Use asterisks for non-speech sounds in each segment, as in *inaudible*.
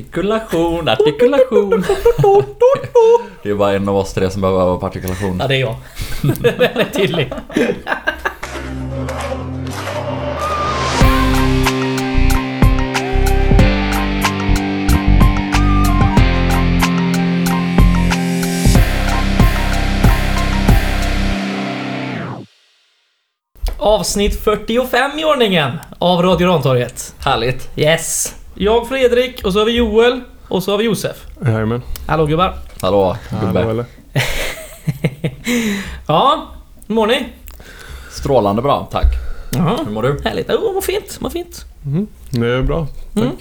Artikulation, artikulation. Det är bara en av oss tre som behöver öva på artikulation. Ja, det är jag. Den är tydlig. Avsnitt 45 i ordningen av Radio Rantorget. Härligt. Yes! Jag Fredrik och så har vi Joel och så har vi Josef. Jajamän. Hallå gubbar. Hallå, Hallå gubbe. eller? *laughs* Ja, hur mår ni? Strålande bra, tack. Jaha. Hur mår du? Härligt. Oh, vad fint, vad fint. Mm. Det är bra. Tack. Mm.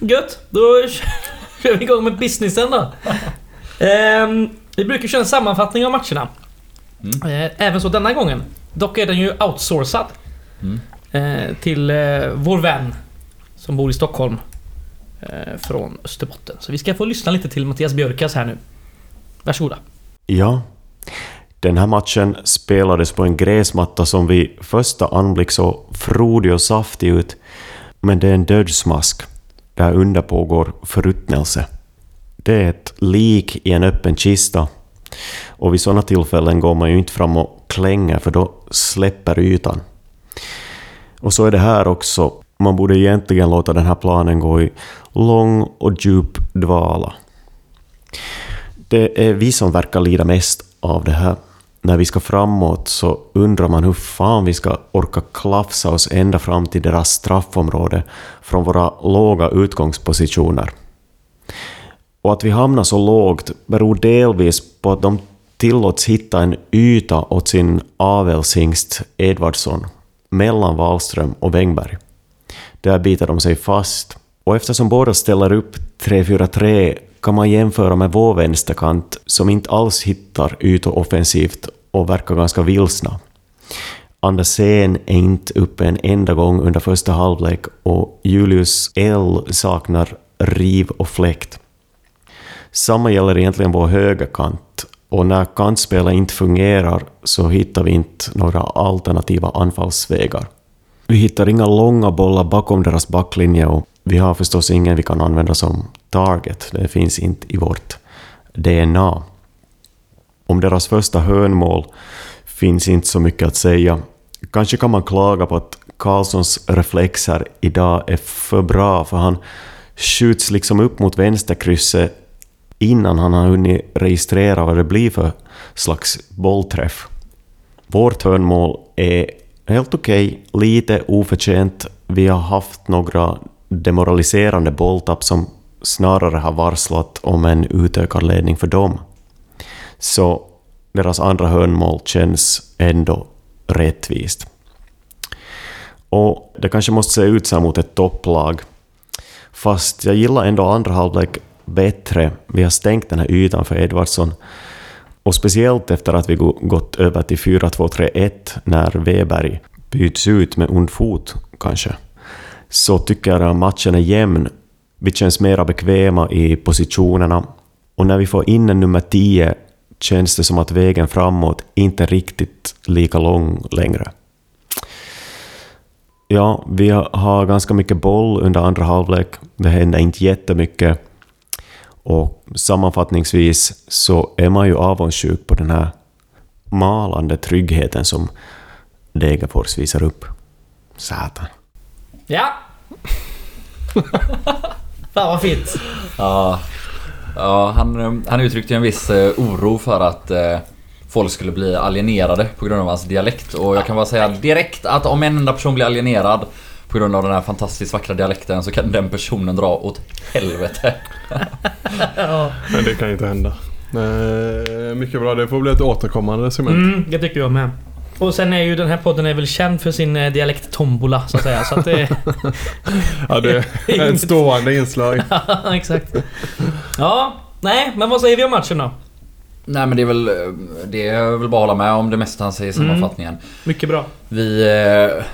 Gött, då *laughs* kör vi igång med businessen då. *laughs* Ehm, vi brukar köra en sammanfattning av matcherna. Mm. Eh, även så denna gången. Dock är den ju outsourcad. Mm. Eh, till eh, vår vän som bor i Stockholm. Eh, från Österbotten. Så vi ska få lyssna lite till Mattias Björkas här nu. Varsågoda. Ja. Den här matchen spelades på en gräsmatta som vid första anblick så frodig och saftig ut. Men det är en dödsmask. Där under pågår förruttnelse. Det är ett lik i en öppen kista. Och vid sådana tillfällen går man ju inte fram och klänger för då släpper ytan. Och så är det här också. Man borde egentligen låta den här planen gå i lång och djup dvala. Det är vi som verkar lida mest av det här. När vi ska framåt så undrar man hur fan vi ska orka klafsa oss ända fram till deras straffområde från våra låga utgångspositioner. Och att vi hamnar så lågt beror delvis på att de tillåts hitta en yta åt sin avelshingst Edvardsson mellan Wahlström och Wängberg. Där biter de sig fast. Och eftersom båda ställer upp 3-4-3 kan man jämföra med vår vänsterkant som inte alls hittar ytor offensivt och verkar ganska vilsna. Andersén är inte uppe en enda gång under första halvlek och Julius L saknar riv och fläkt. Samma gäller egentligen vår högerkant och när kantspelet inte fungerar så hittar vi inte några alternativa anfallsvägar. Vi hittar inga långa bollar bakom deras backlinje och vi har förstås ingen vi kan använda som target. Det finns inte i vårt DNA. Om deras första hörnmål finns inte så mycket att säga. Kanske kan man klaga på att Karlssons reflexer idag är för bra för han skjuts liksom upp mot vänsterkrysset innan han har hunnit registrera vad det blir för slags bollträff. Vårt hörnmål är helt okej, lite oförtjänt. Vi har haft några demoraliserande bolltapp som snarare har varslat om en utökad ledning för dem. Så deras andra hörnmål känns ändå rättvist. Och det kanske måste se ut så här mot ett topplag. Fast jag gillar ändå andra halvlek bättre. Vi har stängt den här ytan för Edvardsson. Och speciellt efter att vi gått över till 4-2-3-1 när Weberg byts ut med ond fot, kanske. Så tycker jag att matchen är jämn. Vi känns mera bekväma i positionerna. Och när vi får in en nummer 10 känns det som att vägen framåt inte är riktigt lika lång längre. Ja, vi har ganska mycket boll under andra halvlek. Det händer inte jättemycket. Och sammanfattningsvis så är man ju avundsjuk på den här malande tryggheten som Degerfors visar upp. Satan. Ja! Fan vad fint. Ja, ja han, han uttryckte ju en viss eh, oro för att eh, folk skulle bli alienerade på grund av hans dialekt. Och jag kan bara säga direkt att om en enda person blir alienerad på grund av den här fantastiskt vackra dialekten så kan den personen dra åt helvete. *laughs* Ja. Men det kan inte hända. Eh, mycket bra. Det får bli ett återkommande segment. Mm, det tycker jag med. Och sen är ju den här podden är väl känd för sin eh, dialekttombola så att säga. Så att det... *laughs* Ja, det är ett stående inslag. *laughs* Ja, exakt. Ja, nej, men vad säger vi om matchen då? Nej men det är väl... Det är väl bara att hålla med om det mesta han säger i sammanfattningen. Mycket bra. Vi, eh,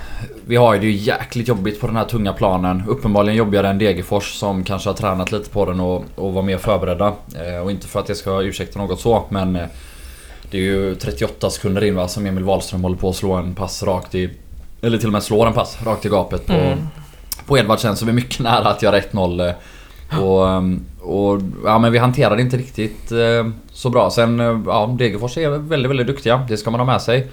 vi har ju det jäkligt jobbigt på den här tunga planen. Uppenbarligen jobbigare än Degerfors som kanske har tränat lite på den och, och var mer förberedda. Eh, och inte för att jag ska ursäkta något så men eh, det är ju 38 sekunder in va, som Emil Wahlström håller på att slå en pass rakt i... Eller till och med slår en pass rakt i gapet på, Mm. på Edvardsen. Vi är mycket nära att göra 1-0 eh, Och, ehm, och ja, men vi hanterade inte riktigt eh, så bra. Sen, eh, ja, Degerfors är väldigt, väldigt duktiga. Det ska man ha med sig.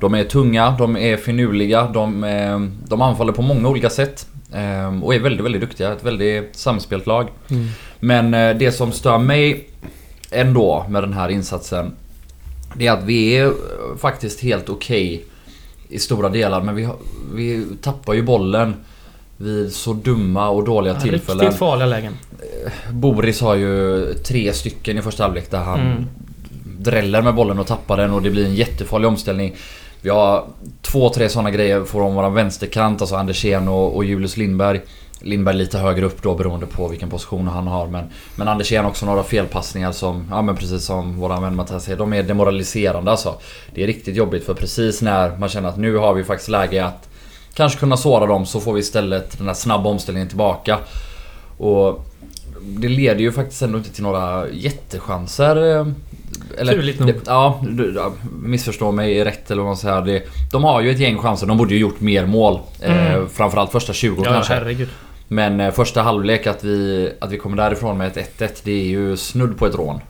De är tunga, de är finurliga, de, eh, de anfaller på många olika sätt. Eh, och är väldigt, väldigt duktiga. Ett väldigt samspelt lag. Mm. Men eh, det som stör mig ändå med den här insatsen Det är att vi är faktiskt helt okej I stora delar men vi, vi tappar ju bollen Vid så dumma och dåliga Ja, tillfällen Riktigt farliga lägen. Boris har ju tre stycken i första halvlek där han Mm. dräller med bollen och tappar den och det blir en jättefarlig omställning. Vi har två, tre sådana grejer från våran vänsterkant, alltså Andersén och, och Julius Lindberg. Lindberg lite högre upp då beroende på vilken position han har men Men Andersén också några felpassningar som, ja men precis som våran vän Mattias säger, de är demoraliserande alltså. Det är riktigt jobbigt för precis när man känner att nu har vi faktiskt läge att Kanske kunna såra dem så får vi istället den här snabba omställningen tillbaka. Och det leder ju faktiskt ändå inte till några jättechanser. Eh, eh, Eller, Turligt nog. Det, ja, missförstå mig rätt eller vad man säger. Det, de har ju ett gäng chanser. De borde ju gjort mer mål. Eh, Mm. framförallt första 20 Ja, kanske. herregud. Men eh, första halvlek att vi, att vi kommer därifrån med ett 1-1. Det är ju snudd på ett rån.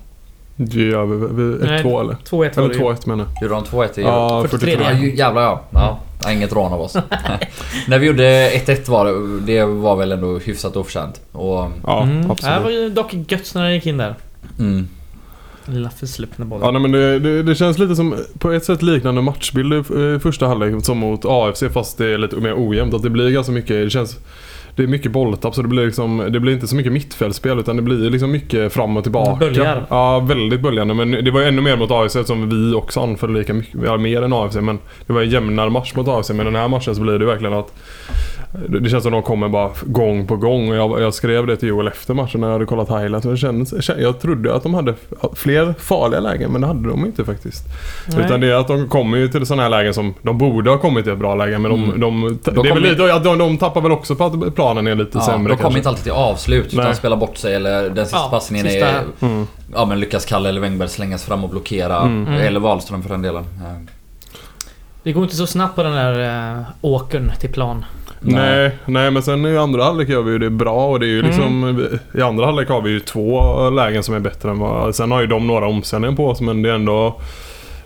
Det gör vi? Vi- Nej, 1-2 eller? 2-1 var Eller det ju. 2-1 menar jag. Gjorde de 2-1 i Ja, 43. 43. Ja, jävlar ja. ja. ja, Inget rån av oss. *laughs* *laughs* När vi gjorde 1-1 var det, det var väl ändå hyfsat oförtjänt. Och, Ja, Mm. Det absolut. var ju dock gött när den gick in där. mm, lilla försluppna bollen. Ja, nej, men det, det, det känns lite som på ett sätt liknande matchbild i eh, första halvlek som mot AFC fast det är lite mer ojämnt. Att det blir ganska mycket, det känns det är mycket bolltapp så det blir, liksom, det blir inte så mycket mittfältspel utan det blir liksom mycket fram och tillbaka. Böljar. Ja, väldigt böljande. Men det var ju ännu mer mot AFC eftersom vi också anföll lika mycket. Vi har mer än AFC men det var en jämnare match mot AFC. Men den här matchen så blir det verkligen att det känns som att de kommer bara gång på gång. Och jag, jag skrev det till Joel efter matchen när jag hade kollat highlights. det kändes- Jag trodde att de hade fler farliga lägen men det hade de inte faktiskt. Nej. Utan det är att de kommer ju till sådana här lägen som de borde ha kommit till ett bra läge men de, Mm. de, det är väl lite, de, de tappar väl också på att planen är lite ja, sämre de kommer inte alltid till avslut utan spelar bort sig eller den sista Ja, passningen sista- är... Mm. Ja men lyckas Kalle eller Wängberg slängas fram och blockera. Mm. Mm. Eller Wahlström för den delen. Eh, Det går inte så snabbt på den där äh, åkern till plan. Nej, nej men sen i andra halvlek gör vi ju det bra och det är ju liksom Mm. I andra halvlek har vi ju två lägen som är bättre än vad... Sen har ju de några omställningar på oss men det är ändå...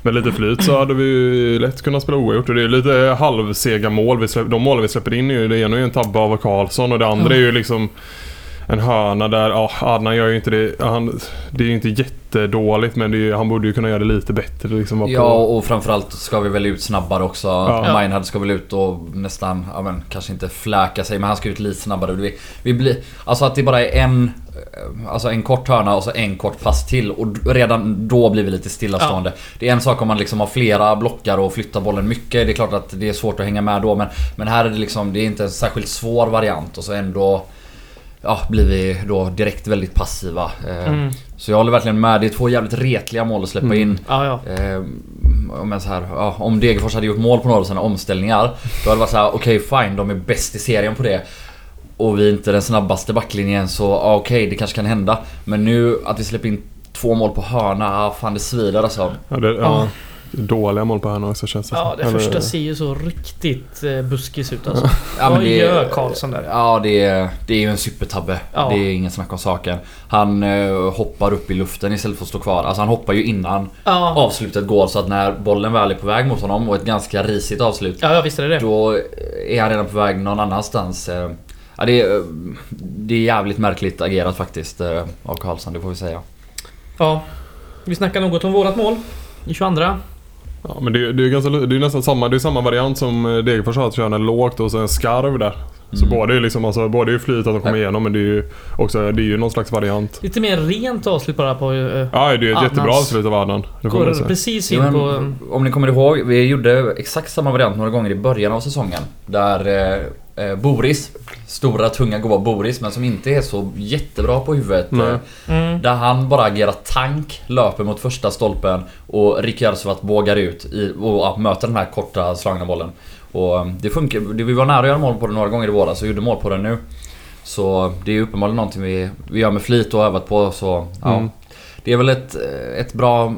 Med lite flyt så hade vi ju lätt kunnat spela oavgjort och det är lite halvsega mål. Vi släpp, de målen vi släpper in är ju, det ena är ju en tabbe av Karlsson och det andra är ju liksom en hörna där, ja Adnan gör ju inte det, han, det är ju inte jättedåligt men det är, han borde ju kunna göra det lite bättre liksom. på- Ja och framförallt ska vi väl ut snabbare också. Ja. Meinhard ska väl ut och nästan, ja men kanske inte fläka sig men han ska ut lite snabbare. Vi, vi blir, alltså att det bara är en Alltså en kort hörna och så en kort pass till och redan då blir vi lite stillastående. Det är en sak om man liksom har flera blockar och flyttar bollen mycket. Det är klart att det är svårt att hänga med då men Men här är det liksom, det är inte en särskilt svår variant och så ändå Ja, blir vi då direkt väldigt passiva. Eh, Mm. Så jag håller verkligen med. Det är två jävligt retliga mål att släppa Mm. in. Ja, ja. Eh, om, jag så här, ja, om Degerfors hade gjort mål på några av sina omställningar Då hade det varit så här: okej fine, de är bäst i serien på det Och vi är inte den snabbaste backlinjen så ja, okej, det kanske kan hända Men nu att vi släpper in två mål på hörna, ja, fan det svider alltså Ja, det, ja, Ja. Dåliga mål på hörna också känns det Ja, det Eller- första ser ju så riktigt eh, buskis ut alltså. Ja, Vad gör Karlsson där? Ja det är, det är ju en supertabbe Ja. Det är inget snack om saken Han eh, hoppar upp i luften istället för att stå kvar Alltså han hoppar ju innan Ja, avslutet går så att när bollen väl är på väg mot honom och ett ganska risigt avslut ja, visst är det. Då är han redan på väg någon annanstans. Eh, Ja, det, är, det är jävligt märkligt agerat faktiskt av Karlsson, det får vi säga. Ja. Vi snackar något om vårat mål. I 22. Ja, men det, det är ganska, det är nästan samma, det är samma variant som eh, Degerfors har, att köra en lågt och så en skarv där. Så Mm. både är liksom, alltså, både är ju flyt att de kommer igenom men det är ju också, det är ju någon slags variant. Lite mer rent avslut bara på... Uh, Ja, det är ett jättebra avslut av Adnan. Går precis Jo, in men, på... Om ni kommer ihåg, vi gjorde exakt samma variant några gånger i början av säsongen. Där eh, Boris, stora tunga goa Boris, men som inte är så jättebra på huvudet. Eh, Mm. Där han bara agerar tank, löper mot första stolpen och Rikardsvat bågar ut i, och möter den här korta slagna bollen. Och eh, det funkar, vi var nära att göra mål på den några gånger i våras och gjorde mål på den nu. Så det är uppenbarligen någonting vi, vi gör med flit och övat på så ja. Mm. Det är väl ett, eh, ett bra,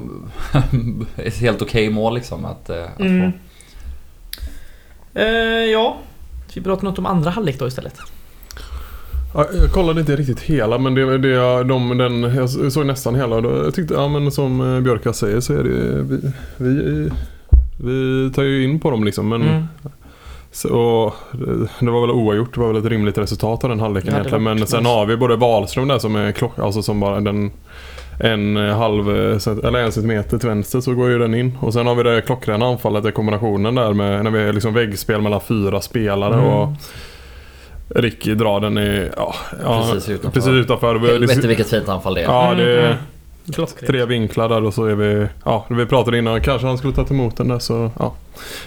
*laughs* ett helt okej mål liksom att, att Mm. få. Eh, ja. Ska vi prata något om andra halvlek då istället? Ja, Jag kollade inte riktigt hela men det, det, de, den, jag såg nästan hela. Jag tyckte, ja men som eh, Björka säger så är det vi, vi, vi tar ju in på dem liksom. Men, Mm. så, och det- var väl oavgjort. Det var väl ett rimligt resultat av den halvleken Ja, egentligen. Men sen har vi både Wahlström där som är klock, alltså som bara den en eh, halv eh, eller en centimeter till vänster så går ju den in. Och sen har vi det klockrena anfallet, det kombinationen där med när vi är liksom väggspel mellan fyra spelare Mm. och Ricky drar den i, ja, ja Precis utanför. Precis utanför. Vi- Helvete vilket fint anfall det är. Ja, det är Mm, tre vinklar där och så är vi... Ja, vi pratade innan, kanske han skulle tagit emot den där så ja.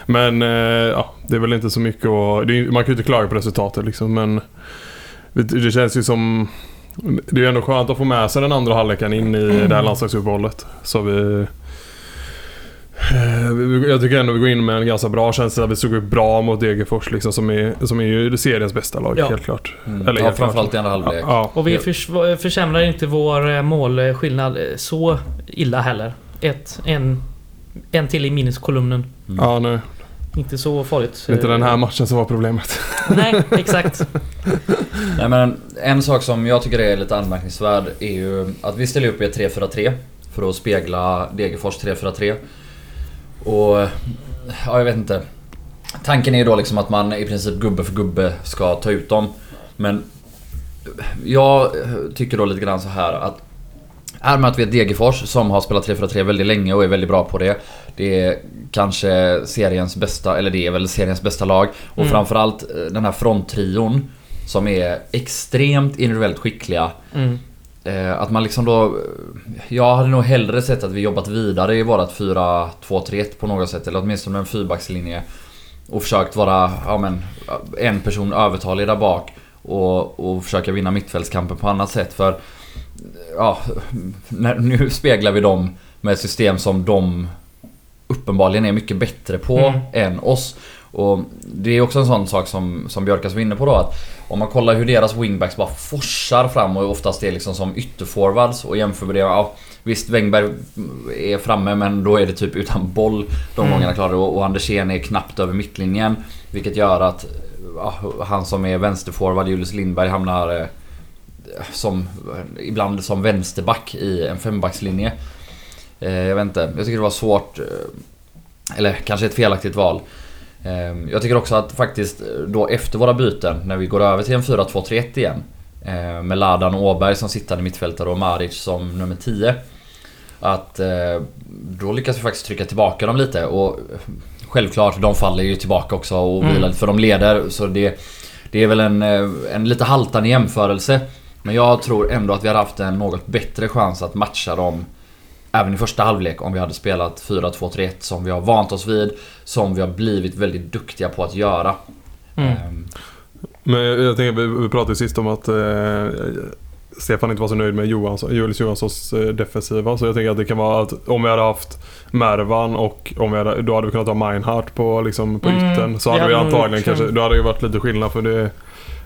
Men eh, ja, det är väl inte så mycket att... Man kan ju inte klaga på resultatet liksom men... Det känns ju som... Det är ju ändå skönt att få med sig den andra halvleken in i det här landslagsuppehållet. Så vi... eh, Jag tycker ändå vi går in med en ganska bra känsla. Vi såg upp bra mot Degerfors liksom, som är, som är ju seriens bästa lag Ja. helt klart. Mm. Eller ja, helt framförallt i klart. andra halvlek. Ja, Och vi förs försämrar inte vår eh, målskillnad eh, så illa heller. Ett, en, en till i minuskolumnen. ja nej. Inte så farligt. Det är inte den här matchen som var problemet. *laughs* Nej, exakt. *laughs* Nej men en sak som jag tycker är lite anmärkningsvärd är ju att vi ställer upp i ett 3-4-3 för att spegla Degerfors 3-4-3. Och ja, jag vet inte. Tanken är ju då liksom att man i princip gubbe för gubbe ska ta ut dem. Men jag tycker då lite grann så här att här möter vi ett Degerfors som har spelat 3-4-3 väldigt länge och är väldigt bra på det. Det är kanske seriens bästa, eller det är väl seriens bästa lag. Och Mm. framförallt eh, den här fronttrion som är extremt individuellt skickliga. Mm. Eh, att man liksom då... Jag hade nog hellre sett att vi jobbat vidare i vårat 4-2-3-1 på något sätt. Eller åtminstone en fyrbackslinje. Och försökt vara, ja men, en person övertalig där bak. Och, och försöka vinna mittfältskampen på annat sätt. För... Ja, nu speglar vi dem med ett system som de uppenbarligen är mycket bättre på Mm. än oss. Och det är också en sån sak som, som Björkas var inne på då att om man kollar hur deras wingbacks bara forsar fram och oftast är liksom som ytterforwards och jämför med det, ja visst Wengberg är framme men då är det typ utan boll de Mm. gångerna klarar och och Andersén är knappt över mittlinjen. Vilket gör att ja, han som är vänsterforward, Julius Lindberg, hamnar eh, som, ibland som vänsterback i en fembackslinje. Eh, jag vet inte, jag tycker det var svårt. eh, Eller kanske ett felaktigt val. Eh, Jag tycker också att faktiskt då efter våra byten, när vi går över till en 4-2-3-1 igen. Med Ladan och Åberg som sittande mittfältare och Maric som nummer 10. Att då lyckas vi faktiskt trycka tillbaka dem lite och Självklart, de faller ju tillbaka också och Mm. vilar lite för de leder så det Det är väl en, en lite haltande jämförelse Men jag tror ändå att vi hade haft en något bättre chans att matcha dem Även i första halvlek om vi hade spelat 4-2-3-1 som vi har vant oss vid Som vi har blivit väldigt duktiga på att göra Mm. Ehm, Men jag, jag tänker, vi, vi pratade sist om att eh, Stefan inte var så nöjd med Johansson, Julius Johanssons eh, defensiva. Så jag tänker att det kan vara att om vi hade haft Mervan och om vi hade, då hade vi kunnat ha Meinhardt på, liksom, på Mm, ytten. Så hade vi antagligen kanske, då hade det ju varit lite skillnad för det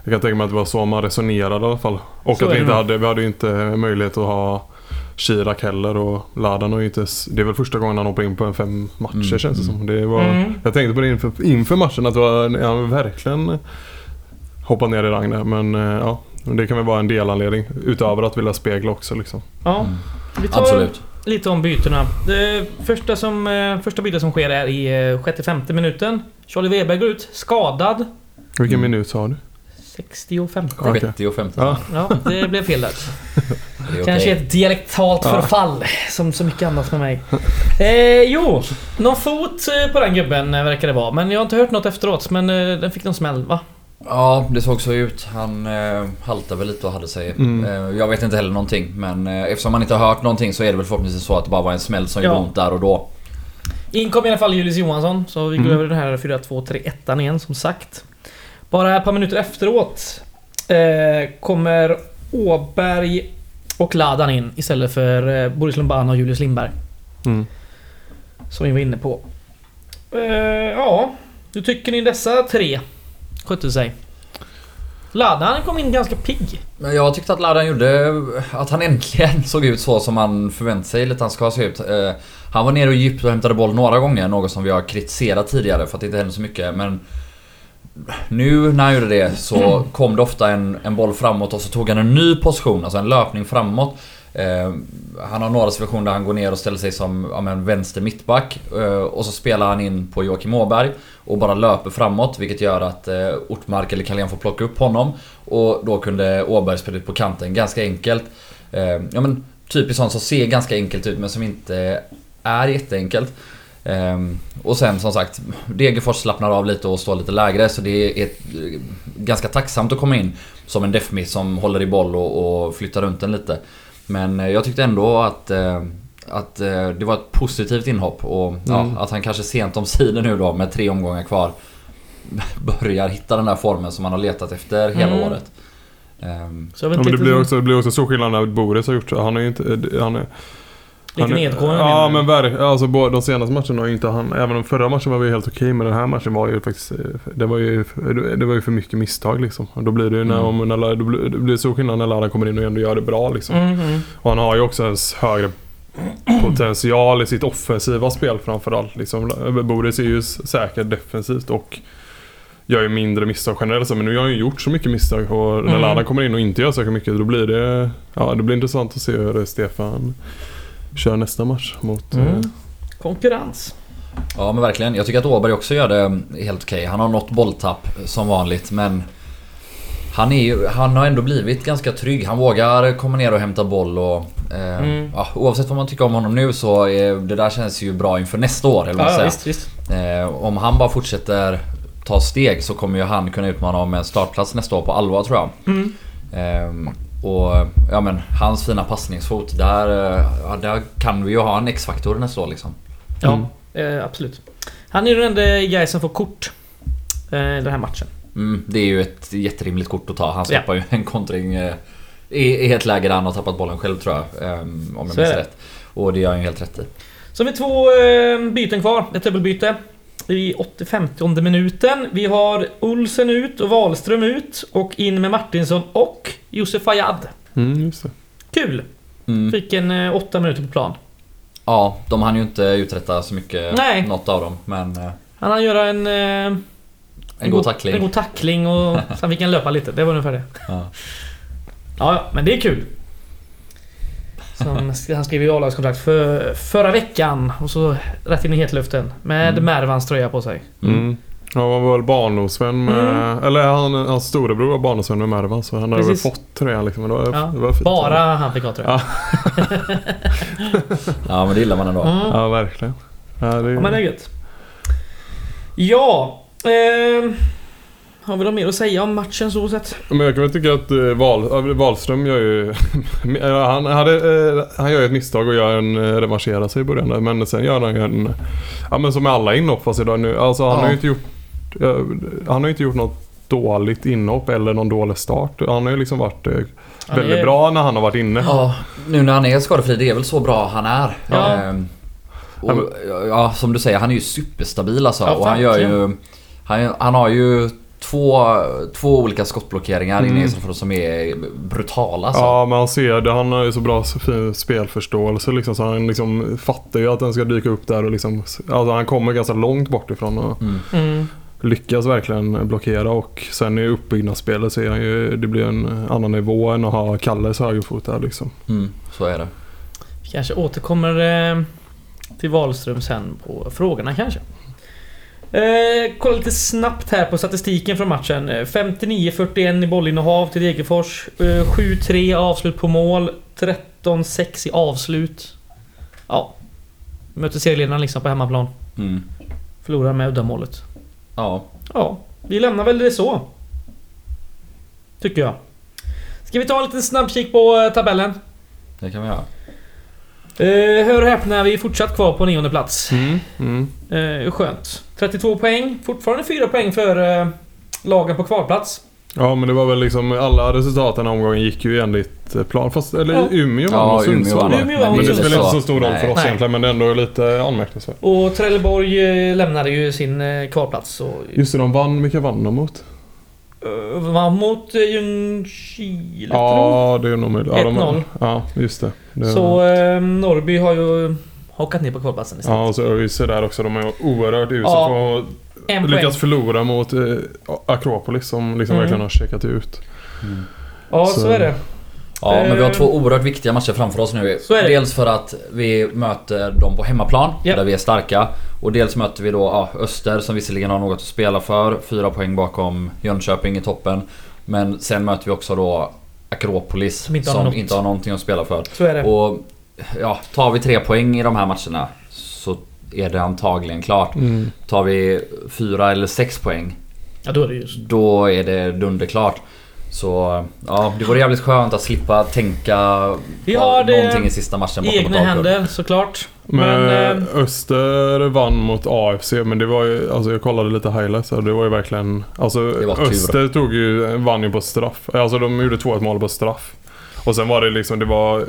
Jag kan tänka mig att det var så man resonerade i alla fall. Och Så att vi inte hade, vi hade ju inte möjlighet att ha Chirac heller och Ladan och inte Det är väl första gången han hoppar in på en fem matcher Mm, känns det som. Det var, Mm. Jag tänkte på det inför, inför matchen att det var, ja, verkligen hoppa ner i rang där. Men eh, ja, det kan väl vara en delanledning utöver att vilja spegla också liksom. Ja, mm. vi tar Absolut lite om bytena. Det första, som, eh, första bytet som sker är i eh, 65 minuten. Charlie Weber går ut skadad. Vilken Mm. minut sa du? 65. Okej. 30 och 50 Ja. Ja, det blev fel där. *laughs* Det. Kanske ett dialektalt Ja. förfall, som så mycket annat med mig. Eh, jo, någon fot eh, på den gubben eh, verkar det vara. Men jag har inte hört något efteråt. Men eh, den fick någon smäll, va? Ja, det såg så ut. Han eh, haltade väl lite och hade sig. Mm. Eh, jag vet inte heller någonting. Men eh, eftersom man inte har hört någonting så är det väl förhoppningsvis så att det bara var en smäll som Ja. gjorde ont där och då. In kom i alla fall Julius Johansson, så vi går Mm. över den här 4-2-3-1 igen som sagt. Bara ett par minuter efteråt eh, kommer Åberg och Ladan in istället för eh, Boris Lombana och Julius Lindberg. Mm. Som vi var inne på. Eh, ja, hur tycker ni dessa tre skötte sig? Ladan kom in ganska pigg. Men jag tyckte att Ladan gjorde... Att han äntligen *laughs* såg ut så som man förväntar sig lite han ska se ut. Eh, han var nere och djupt och hämtade boll några gånger. Något som vi har kritiserat tidigare för att det inte hände så mycket. Men nu när han gjorde det så kom det ofta en, en boll framåt och så tog han en ny position, alltså en löpning framåt. Eh, han har några situationer där han går ner och ställer sig som ja, men vänster mittback. Eh, och så spelar han in på Joakim Åberg och bara löper framåt vilket gör att eh, Ortmark eller Carlén får plocka upp honom. Och då kunde Åberg spela ut på kanten ganska enkelt. Eh, ja men typiskt sånt som ser ganska enkelt ut men som inte är jätteenkelt. Ehm, och sen som sagt, Degerfors slappnar av lite och står lite lägre så det är ett, ganska tacksamt att komma in som en defmiss som håller i boll och, och flyttar runt den lite. Men eh, jag tyckte ändå att, eh, att eh, det var ett positivt inhopp och ja, Mm. att han kanske sent om sidan nu då med tre omgångar kvar *laughs* börjar hitta den där formen som han har letat efter hela Mm. året. Ehm, Så jag vet Ja, men det blir, också, det blir också så skillnad när Boris har gjort det. Han är ju inte... Han är, lite nedgående Ja men du? verk, alltså de senaste matcherna har ju inte han... Även om förra matchen var vi helt okej men den här matchen var ju faktiskt... eh, Det var ju, det var ju för mycket misstag liksom. Och då blir det ju när, Mm. när då blir, det blir så skillnad när Ladan kommer in och ändå gör det bra liksom. Mm. Och han har ju också en högre potential i sitt offensiva spel framförallt. Liksom. Boris är ju säker defensivt och gör ju mindre misstag generellt Men nu har han ju gjort så mycket misstag och när Mm. Ladan kommer in och inte gör så mycket då blir det... Ja, det blir intressant att se hur Stefan kör nästa match mot... Mm. eh, Konkurrens. Ja men verkligen. Jag tycker att Åberg också gör det helt okej. Han har något bolltapp som vanligt men han, är ju, han har ändå blivit ganska trygg. Han vågar komma ner och hämta boll och... Eh, Mm. ja, oavsett vad man tycker om honom nu så är, det där känns ju bra inför nästa år eller vad Ja, visst, visst. Eh, om han bara fortsätter ta steg så kommer ju han kunna utmana om en startplats nästa år på allvar tror jag. Mm. Ehm, och ja men hans fina passningsfot, där, eh, ja, där kan vi ju ha en X-faktor nästa år liksom. Ja, eh, absolut. Han är den enda guy som får kort eh, den här matchen. Mm, det är ju ett jätterimligt kort att ta. Han stoppar ju en kontring eh, i, i ett läge där han har tappat bollen själv tror jag. ehm, om jag Så minns rätt. Och det gör han ju helt rätt i. Så har vi två eh, byten kvar. Ett dubbelbyte. I 85 minuten. Vi har Olsen ut och Wahlström ut. Och in med Martinsson och Josef Fayad. Mm, just det. Kul! Mm. Fick en eh, åtta minuter på plan. Ja, de hann ju inte uträtta så mycket, Nej. något av dem. Men eh, Han hann göra en... Eh, en god tackling. En god tackling och *laughs* sen fick han löpa lite. Det var ungefär det. Ja, ja, men det är kul. Som, han skrev ju A-lagskontrakt för, förra veckan och så rätt in i hetluften. Med Mm. Mervans tröja på sig. Mm. Han var väl barndomsvän med... Mm. Eller han, hans storebror var barndomsvän med Mervan så han hade väl fått tröjan liksom. Det var, Ja, det var fint. Bara han fick ha tröja. Ja. *laughs* Ja men det gillar man ändå. Mm. Ja, verkligen. Ja, det, Ja men det är gött. Ja... Eh, har vi något mer att säga om matchen så sett? Men jag kan väl tycka att eh, Wahl, Wahlström gör ju... *laughs* han, hade, eh, han gör ju ett misstag och gör en eh, revanscherar sig i början där, Men sen gör han ju en... Ja men som med alla inhopp fast idag nu. Alltså han Ja. har ju inte gjort... Han har ju inte gjort något dåligt inhopp eller någon dålig start. Han har ju liksom varit väldigt är- bra när han har varit inne. Ja, nu när han är skadefri, det är väl så bra han är. Ja. Ehm, och, ja, som du säger, han är ju superstabil alltså. Ja, och han gör ju... Han, han har ju två, två olika skottblockeringar Mm. inne i Israel som är brutala alltså. Ja, men han ser det. Han har ju så bra fin spelförståelse liksom, så han liksom fattar ju att den ska dyka upp där och liksom... Alltså han kommer ganska långt bort ifrån och Mm. Mm. lyckas verkligen blockera och sen i uppbyggnadsspelet så är han ju... Det blir en annan nivå än att ha Kalles högerfot där liksom. Mm, så är det. Vi kanske återkommer eh, till Wahlström sen på frågorna kanske. Eh, kolla lite snabbt här på statistiken från matchen. Eh, 59-41 i bollinnehav till Degerfors. Eh, 7-3 avslut på mål. 13-6 i avslut. Ja. Möter serieledarna liksom på hemmaplan. Mm. Förlorar med uddamålet. Ja. Ja, vi lämnar väl det så. Tycker jag. Ska vi ta en liten snabbkik på eh, tabellen? Det kan vi göra. Eh, hör och häpna, vi är fortsatt kvar på nionde plats. Mm. Mm. Eh, skönt. 32 poäng. Fortfarande 4 poäng för eh, lagen på kvalplats. Ja men det var väl liksom alla resultaten den omgången gick ju enligt eh, plan. Fast, eller Ja. Umeå vann Ja, och Umeå Sundsvall. Umeå vann Men det spelar inte så stor roll för oss Nej. egentligen men det är ändå lite anmärkningsvärt. Och Trelleborg eh, lämnade ju sin eh, kvalplats och Just det, de vann. Vilka vann de mot? Eh, vann mot eh, Ljungskile tror Ja, det är nog möjligt. Ja, de- 1-0. Ja, just det. det Så eh, Norrby har ju hakat ner på kvalplatsen istället. Ja, och så ÖIS är där också. De är oerhört usla Ja. på poäng. lyckats förlora mot eh, Akropolis som liksom Mm. verkligen har checkat ut. Ja, så, Så- är det. Ja, men vi har Eh. två oerhört viktiga matcher framför oss nu. Så är det. Dels för att vi möter dem på hemmaplan, Ja. där vi är starka. Och dels möter vi då ja, Öster som visserligen har något att spela för. Fyra poäng bakom Jönköping i toppen. Men sen möter vi också då Akropolis Som inte har som något. inte har någonting att spela för. Så är det. Och ja, tar vi tre poäng i de här matcherna så är det antagligen klart. Mm. Tar vi fyra eller sex poäng Ja, då är det just. då är det dunderklart. Så ja, det vore jävligt skönt att slippa tänka Vi har det någonting i sista matchen mot Egna händer såklart. Men, Men... eh, Öster vann mot AFC men det var ju, alltså jag kollade lite highlights och det var ju verkligen, alltså Det var tur. Öster tog ju, vann ju på straff. Alltså de gjorde 2-1 mål på straff. Och sen var det liksom, det var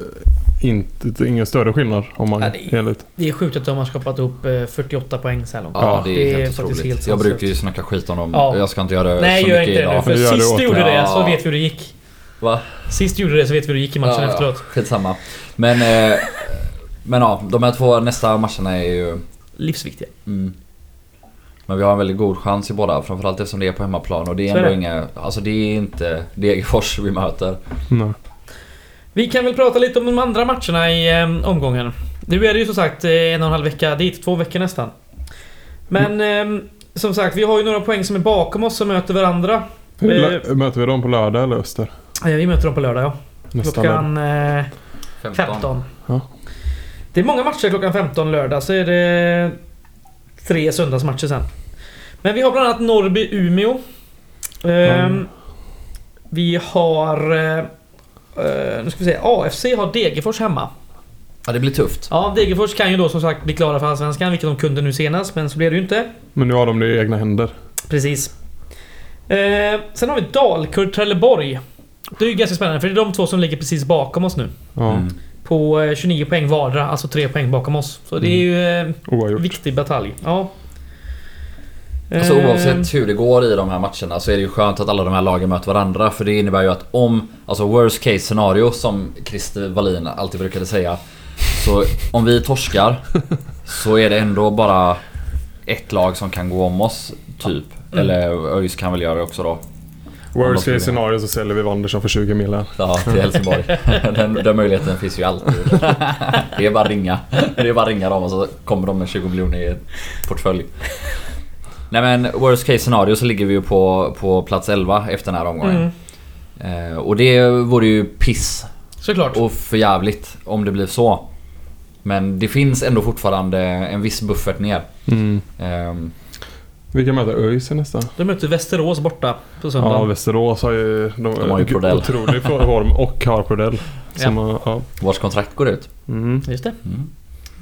inte, ingen större skillnad om man Ja, det- enligt. Det är sjukt att de har skapat upp eh, 48 poäng så här långt. Ja, det är Det är helt faktiskt otroligt. helt jag brukar ju snacka skit om dem. Ja. Jag ska inte göra det Nej, så gör mycket inte det nu. idag. För Det gör det sist du gjorde det så vet vi hur det gick. Va? Sist du gjorde det så vet vi hur det gick i matchen Ja, ja, efteråt. Skitsamma. Men, eh, men ja, de här två nästa matcherna är ju... Livsviktiga. Mm. Men vi har en väldigt god chans i båda. Framförallt eftersom det är på hemmaplan. Och det är Så är ändå det. inga... Alltså det är inte Degerfors vi möter. Nej. Vi kan väl prata lite om de andra matcherna i eh, omgången. Nu är det ju som sagt eh, en och en halv vecka dit, två veckor nästan. Men eh, som sagt, vi har ju några poäng som är bakom oss som möter varandra. Lö- Möter vi dem på lördag eller Öster? Ja, vi möter dem på lördag ja. Nästa. Klockan eh, 15. 15. Ja. Det är många matcher klockan 15 lördag, så är det tre söndagsmatcher sen. Men vi har bland annat Norrby-Umeå. Ehm, Mm. Vi har... eh, eh, nu ska vi se. AFC har Degerfors hemma. Ja, det blir tufft. Ja, Degerfors kan ju då som sagt bli klara för Allsvenskan, vilket de kunde nu senast, men så blev det ju inte. Men nu har de det i egna händer. Precis. Eh, sen har vi Dalkurd-Trelleborg. Det är ju ganska spännande, för det är de två som ligger precis bakom oss nu. Mm. På eh, 29 poäng vardera, alltså 3 poäng bakom oss. Så det är ju eh, oavgjort. viktig batalj. Ja. Alltså Eh, oavsett hur det går i de här matcherna så är det ju skönt att alla de här lagen möter varandra. För det innebär ju att om, alltså worst case scenario som Christer Wallin alltid brukade säga. Så om vi torskar *laughs* så är det ändå bara ett lag som kan gå om oss, typ. Mm. Eller ÖIS kan väl göra det också då. Worst case scenario så säljer vi Wanderson för 20 miljoner. Ja, till Helsingborg. *laughs* den, den möjligheten finns ju alltid. *laughs* Det är bara att ringa. Det är bara att ringa dem och så kommer de med 20 miljoner i portfölj. Nej men worst case scenario så ligger vi ju på, på plats 11 efter den här omgången. Mm, Eh, och det vore ju piss såklart. och för jävligt om det blir så. Men det finns ändå fortfarande en viss buffert ner. Mm. Ehm, Vilka möter ÖIS nästa? De möter Västerås borta på söndag. Ja, Västerås har ju... De, De har ju Prodell. Otrolig form och har Prodell. Som har, ja. vars kontrakt går ut. Mm. Just det. Mm.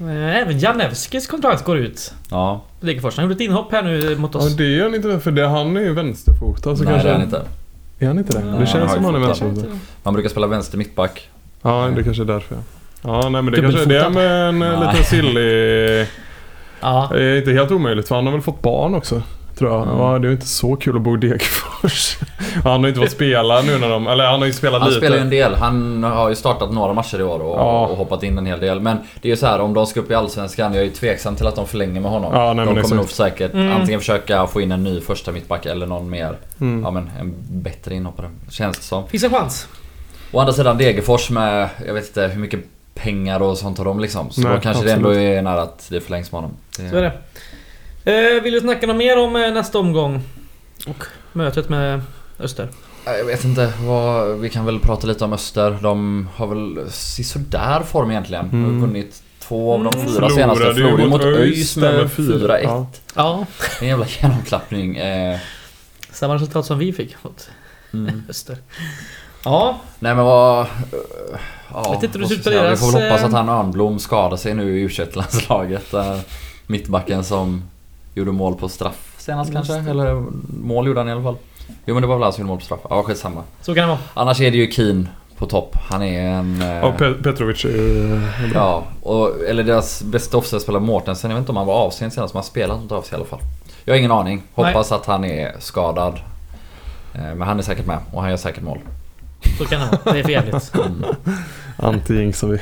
Eh, Även Janevskis kontrakt går ut. Ja, Degerfors. Han gjorde ett inhopp här nu mot ja, oss. det är han inte för det, han är ju vänsterfotad. Så nej kanske det är han inte. Är han inte det? Nej, det känns som han är fotad. vänsterfotad. Han brukar spela vänster mittback. Ja, det kanske är därför. Ja, nej men det kanske det är Dubbelfotad. med en eh, Nej. liten sillig... Ja. Det är inte helt omöjligt för han har väl fått barn också. Tror jag. Mm. Ja, det är inte så kul att bo i Degerfors. *laughs* han har ju inte fått spela nu när de... Eller han har ju spelat Han lite. spelar ju en del. Han har ju startat några matcher i år och, Ja. och hoppat in en hel del. Men det är ju så här om de ska upp i Allsvenskan. Jag är ju tveksam till att de förlänger med honom. Ja, nej, de kommer nog säkert Mm. antingen försöka få in en ny första mittback eller någon mer. Mm. Ja men en bättre inhoppare. Känns det som. Finns en chans. Å andra sidan Degerfors med, jag vet inte hur mycket pengar och sånt har de liksom. Så Nej, då kanske det absolut. ändå är nära att det förlängs med honom. Så är det. Eh, vill du snacka något mer om eh, nästa omgång? Och mötet med Öster? Ja, Jag vet inte, vad, vi kan väl prata lite om Öster. De har väl sådär form egentligen. De Mm. har vunnit två av de Mm. fyra senaste. Förlorade mot ÖIS med med fyra. 4-1. Ja. Ja. En jävla genomklappning. Eh, Samma resultat som vi fick mot mm. *laughs* Öster. Ja, Nej men vad... eh, Ja, Vet inte hur det ser ut på? Vi får väl hoppas eh, att han Örnblom skadar sig nu i u landslaget eh, Mittbacken som gjorde mål på straff senast Just kanske? Eller mål gjorde han i alla fall. Jo men det var väl han som gjorde mål på straff. Ja skitsamma. så kan det vara. Annars är det ju Keen på topp. Han är en... eh, Ja, Pe- Petrovic är ju. Ja, och, eller deras bästa offside-spelare Mårtensen. Jag vet inte om han var avstängd senast, men han spelat inte av sig i alla fall. Jag har ingen aning. Hoppas att han är skadad. Eh, Men han är säkert med och han gör säkert mål. Så kan det vara. Det är för jävligt. *laughs* Mm. Anti-jinxar vi.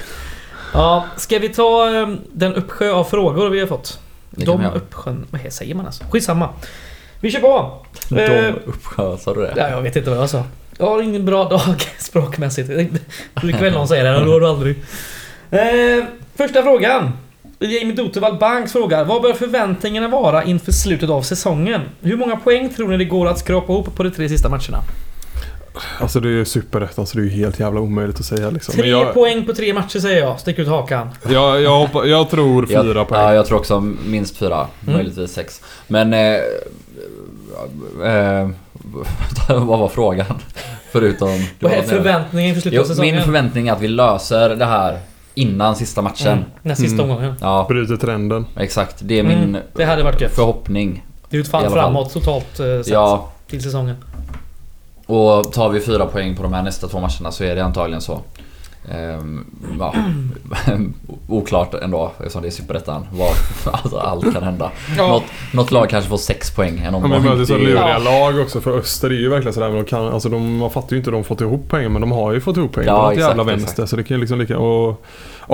Ja, ska vi ta eh, den uppsjö av frågor vi har fått? De uppsjön... Vad säger man alltså? Skitsamma. Vi kör på! Eh, De uppsjö, sa du det? Ja, jag vet inte vad jag sa. Jag har ingen bra dag *laughs* språkmässigt. Blir kväll någon säger det, då har du aldrig. Eh, första frågan. Jamie Dotevall Banks frågar Vad bör förväntningarna vara inför slutet av säsongen? Hur många poäng tror ni det går att skrapa ihop på de tre sista matcherna? Alltså det är ju superrätt, alltså det är ju helt jävla omöjligt att säga liksom. Tre jag, poäng på tre matcher säger jag. Stick ut hakan. jag, jag, hoppa, jag tror fyra jag, poäng. Ja, jag tror också minst fyra. Mm. Möjligtvis sex. Men... Eh, eh, *laughs* vad var frågan? *laughs* Förutom... det Vad är förväntningen inför slutet av säsongen? min förväntning är att vi löser det här innan sista matchen. Mm, den sista Mm. omgången. Ja, Bryter trenden. exakt. Det är Mm, min det hade varit gött. förhoppning. Det är ju ett fall. framåt totalt eh, sett Ja, till säsongen och tar vi fyra poäng på de här nästa två matcherna så är det antagligen så. Ehm, ja, *clears throat* oklart ändå eftersom det är superettan. Vad- *laughs* Alltså, allt kan hända. Ja. Något, något lag kanske får sex poäng en Ja, omgång. men möter så Det är- luriga Ja. lag också för Öster är ju verkligen sådär. Men de kan, alltså de, man fattar ju inte hur de fått ihop poängen men de har ju fått ihop poäng Ja, på något exakt, jävla exakt. vänster. Så det kan ju liksom lika... Och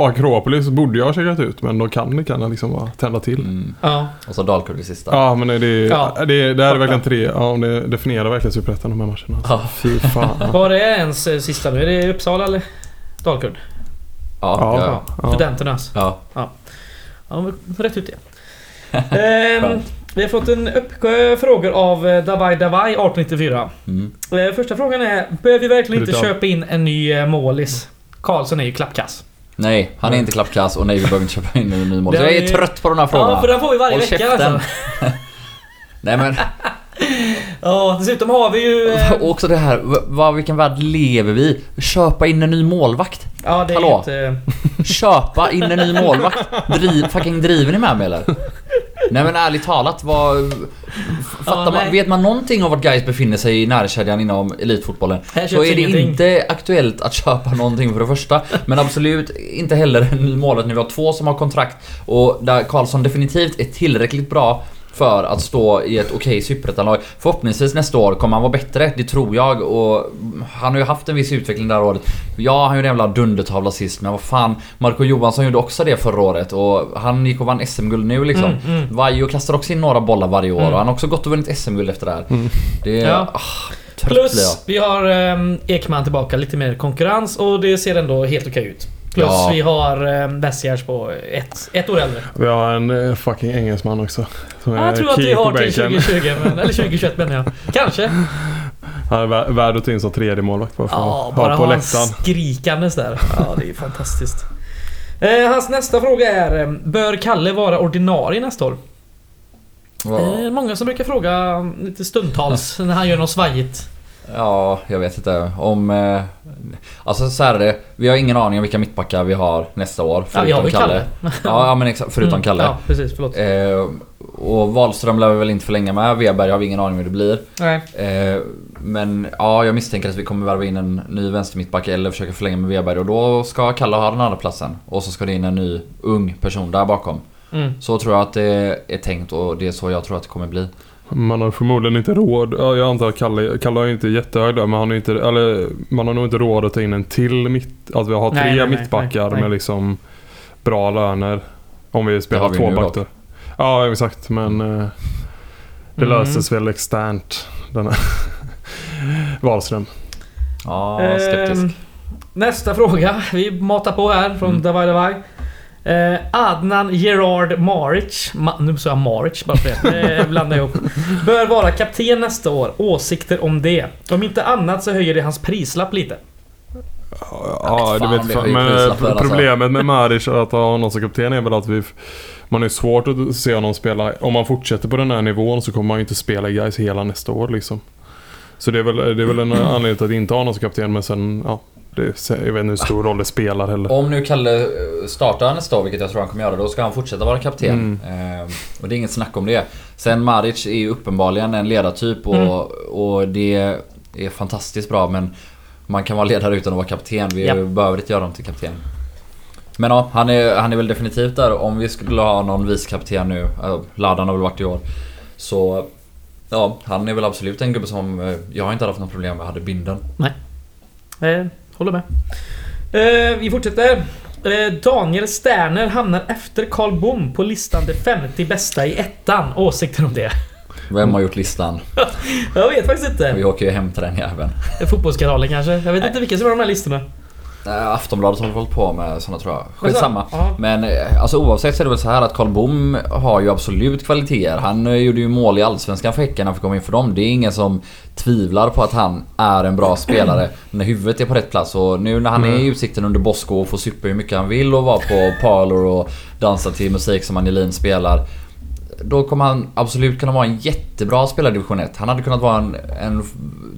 Akropolis borde jag ha checkat ut men de kan lika gärna liksom bara tända till. Mm. Ja. Och så Dalkurd i sista. Ja men det, det, Ja. det, det här är verkligen tre, ja det definierar verkligen Superettan de här matcherna. Alltså. Ja. Fy fan. Var är ens sista nu? Är det Uppsala eller Dalkurd? Ja, Ja. ja. Ja. Studenternas. ja. Ja, men rätt ut det. *laughs* Ehm, vi har fått en uppsjö frågor av eh, Davai Davai 1894. Mm. Eh, Första frågan är, behöver vi verkligen inte köpa in en ny eh, målis? Karlsson är ju klappkass. Nej, han är inte klappklass och nej vi behöver inte köpa in en ny mål. Det Så jag är är- trött på de här frågorna. Ja, för den får vi varje Håll vecka käften. alltså. *laughs* Nej men, *laughs* Ja, dessutom har vi ju... eh, och också det här, vad, vilken värld lever vi i? Köpa in en ny målvakt? Ja, det är Hallå? inte... *laughs* Köpa in en ny målvakt? Driv, fucking driver ni med mig eller? Nej men ärligt talat, vad... Fattar Ja, man, vet man någonting av vart guys befinner sig i närkedjan inom elitfotbollen så är det ingenting. inte aktuellt att köpa någonting för det första. Men absolut inte heller en ny målvakt när vi har två som har kontrakt och där Karlsson definitivt är tillräckligt bra för att stå i ett okej superettanlag. Förhoppningsvis nästa år kommer han vara bättre, det tror jag. Och han har ju haft en viss utveckling det här året. Ja, han gjorde en jävla dundertavla sist, men vad fan. Marco Johansson gjorde också det förra året och han gick och vann SM-guld nu liksom. Mm, mm. Vaiho kastar också in några bollar varje år Mm. och han har också gått och vunnit SM-guld efter det här. Det är... Ja. Ah. Plus, vi har um, Ekman tillbaka, lite mer konkurrens och det ser ändå helt okej ut. Plus, Ja. vi har um, Bessiers på ett, ett år äldre. Vi har en eh, fucking engelsman också. Som är Jag tror att vi har till bänken. 2020, men, eller *laughs* 2021 menar jag. Kanske. Han är vä- värd att ta in som tredje målvakt bara för Ja, att bara ha på läktaren. skrikandes där. *laughs* Ja, det är fantastiskt. Eh, hans nästa fråga är eh, Bör Kalle vara ordinarie nästa år? Vad- Eh, många som brukar fråga lite stundtals när han gör något svajigt. Ja, jag vet inte. Om... Eh, alltså så här är det. Vi har ingen aning om vilka mittbackar vi har nästa år. Ja, vi har ju Kalle. *laughs* Ja, men exakt. Förutom Mm, Kalle. Ja, precis. Förlåt. Eh, och Wahlström lär vi väl inte förlänga med. Weberg har vi ingen aning hur det blir. Nej. Eh, men ja, jag misstänker att vi kommer värva in en ny vänstermittback eller försöka förlänga med Weberg. Och då ska Kalle ha den andra platsen. Och så ska det in en ny ung person där bakom. Mm. Så tror jag att det är tänkt och det är så jag tror att det kommer bli. Man har förmodligen inte råd. Ja, jag antar att Kalle, Kalle är ju inte jättehög där, men han har inte, eller, man har nog inte råd att ta in en till mitt... Att vi har tre Nej, nej, mittbackar nej, nej. med liksom bra löner. Om vi spelar vi två nu backar. Ja, exakt. Men eh, det Mm. löses väl externt. Den här *laughs* Wahlström. Ja, skeptisk. nästa fråga. Vi matar på här från Mm. Davai Davai. Eh, Adnan Gerard Maric. Ma- nu sa jag Maric bara för det. Eh, blandar ihop. Bör vara kapten nästa år. Åsikter om det? Om inte annat så höjer det hans prislapp lite. Ja, det vet fan. Men alltså. problemet med Maric att ha honom som kapten är väl att vi... Man är svårt att se honom spela. Om man fortsätter på den här nivån så kommer man ju inte spela i guys hela nästa år liksom. Så det är väl, det är väl en anledning till att inte ha honom som kapten men sen, ja. Det, jag vet inte hur stor roll det spelar heller. Om nu Kalle eh, startar nästa år, vilket jag tror han kommer göra, då ska han fortsätta vara kapten. Eh, och det är inget snack om det. Sen Maric är ju uppenbarligen en ledartyp och, Mm. och det är fantastiskt bra men man kan vara ledare utan att vara kapten. Vi Ja. behöver inte göra dem till kapten. Men ja, han är, han är väl definitivt där. Om vi skulle ha någon vicekapten nu, äh, Ladan har väl varit i år. Så ja, han är väl absolut en gubbe som eh, jag har inte haft något problem med hade binden. Eh, håller med. Eh, vi fortsätter. Eh, Daniel Sterner hamnar efter Karl Bom på listan de 50 bästa i ettan. Åsikter om det? Vem har gjort listan? *laughs* Jag vet faktiskt inte. Vi åker ju hem till den jäveln. Fotbollskanalen kanske? Jag vet inte vilka som har de här listorna. Aftonbladet har hållit på med såna tror jag. Skitsamma. Men eh, alltså oavsett så är det väl så här att Karl Bom har ju absolut kvaliteter. Han eh, gjorde ju mål i Allsvenskan för Häcken när han fick komma in för dem. Det är ingen som tvivlar på att han är en bra *clears throat* spelare när huvudet är på rätt plats. Och nu när han är i Utsikten under Bosko och får supa hur mycket han vill och vara på parlor och dansa till musik som Angelin spelar. Då kommer han absolut kunna vara en jättebra spelare i division 1. Han hade kunnat vara en, en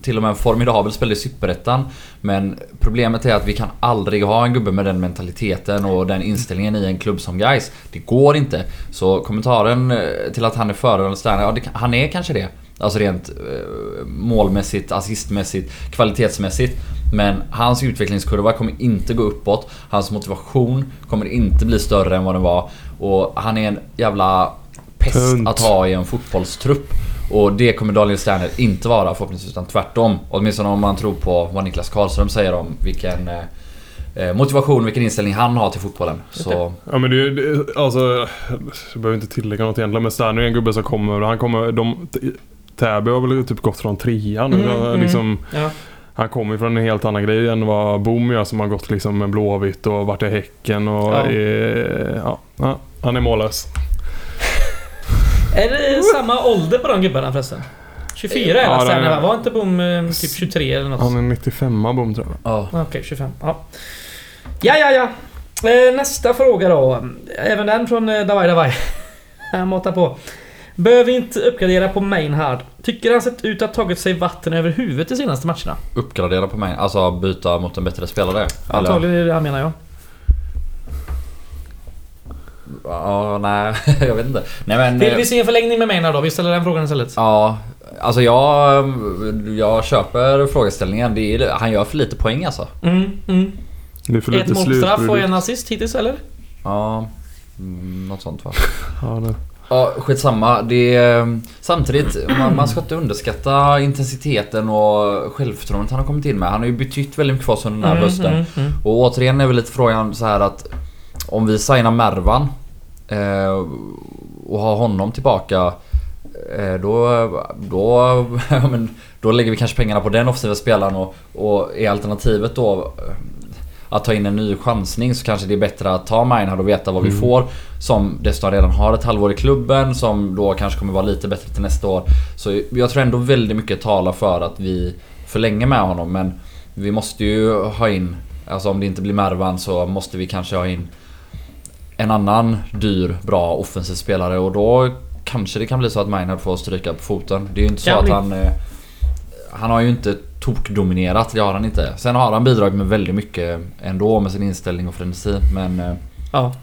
till och med en formidabel spelare i Superettan. Men problemet är att vi kan aldrig ha en gubbe med den mentaliteten och den inställningen i en klubb som Gais. Det går inte. Så kommentaren eh, till att han är före eller ja det, han är kanske det. Alltså rent eh, målmässigt, assistmässigt, kvalitetsmässigt. Men hans utvecklingskurva kommer inte gå uppåt. Hans motivation kommer inte bli större än vad den var. Och han är en jävla pest Tunt. att ha i en fotbollstrupp. Och det kommer Daniel Sterner inte vara förhoppningsvis utan tvärtom. Åtminstone om man tror på vad Niklas Karlström säger om vilken eh, motivation, vilken inställning han har till fotbollen. Så Ja men det, det alltså... Jag behöver inte tillägga något egentligen men Sterner är en gubbe som kommer. Han kommer... De, Täby har väl typ gått från trean nu. Mm, mm. liksom, Ja. Han kommer ju från en helt annan grej än vad Boom gör som har gått liksom med Blåvitt och varit i Häcken och Ja. är, ja, han är mållös. Är det samma ålder på de gubbarna förresten? 24 är Ja, det? Var inte Bom eh, typ 23 eller något? Han är 95 Boom tror jag. ja. Okej, 25. Ja. Ja, ja, ja. Eh, nästa fråga då. Även den från eh, Davai Davai. *laughs* Han matar på. Behöver inte uppgradera på Mainhard. Tycker han sett ut att ha tagit sig vatten över huvudet de senaste matcherna? uppgradera på mig. Alltså byta mot en bättre spelare. Antagligen är det det han menar jag. Ja, nej, *laughs* jag vet inte. Nej men... Vill eh, vi se en förlängning med Mainhard då? Vi ställer den frågan istället. Ja, alltså jag... Jag köper frågeställningen. Det är, han gör för lite poäng alltså. Mm, mm. Det är för Ett målstraff och en assist hittills eller? Ja, mm, något sånt va. *laughs* Ja, det. Ja, skitsamma. Det är, samtidigt, man, man ska inte underskatta intensiteten och självförtroendet han har kommit in med. Han har ju betytt väldigt mycket för oss under den här Mm, hösten. mm, mm. Och återigen är väl lite frågan så här att om vi signar Mervan eh, och har honom tillbaka eh, då, då, *laughs* men, då lägger vi kanske pengarna på den offensiva spelaren och, och är alternativet då eh, att ta in en ny chansning så kanske det är bättre att ta Mainhard och veta vad vi får. Som dessutom redan har ett halvår i klubben som då kanske kommer vara lite bättre till nästa år. Så jag tror ändå väldigt mycket talar för att vi förlänger med honom men vi måste ju ha in Alltså om det inte blir Mervan så måste vi kanske ha in en annan dyr, bra offensiv spelare och då kanske det kan bli så att Maynard får stryka på foten. Det är ju inte så Kan att bli. han... eh, Han har ju inte tokdominerat, det har han inte. Sen har han bidragit med väldigt mycket ändå med sin inställning och frenesi men... eh, Ja.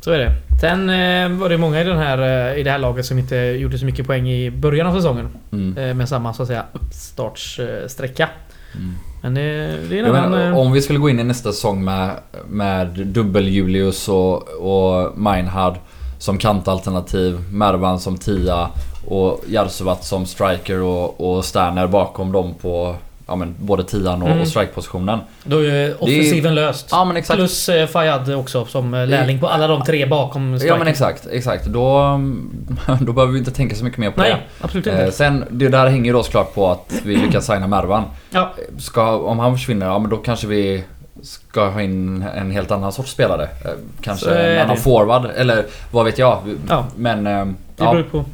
Så är det. Sen eh, var det många i, den här, i det här laget som inte gjorde så mycket poäng i början av säsongen. Mm, med samma så att säga uppstartssträcka. mm. Men det, det är en Jag annan... menar, eh, om vi skulle gå in i nästa säsong med, med dubbel-Julius och, och Meinhard som kantalternativ, Mervan som tia och Jarsuvat som striker och, och Sterner bakom dem på ja, men, både tian och, Mm. och strikepositionen. Då är offensiven löst. Ja men exakt. Plus eh, Fayad också som eh, lärling på alla de tre bakom Ja striken. men exakt, exakt. Då, *laughs* då behöver vi inte tänka så mycket mer på Nej, det. absolut Eh, inte. sen, det där hänger ju då såklart på att vi *clears throat* lyckas signa Mervan. Ja, Ska, om han försvinner, ja men då kanske vi ska ha in en helt annan sorts spelare. Eh, Kanske är en annan det. forward, eller vad vet jag. Ja. Men... eh, det Ja, beror på.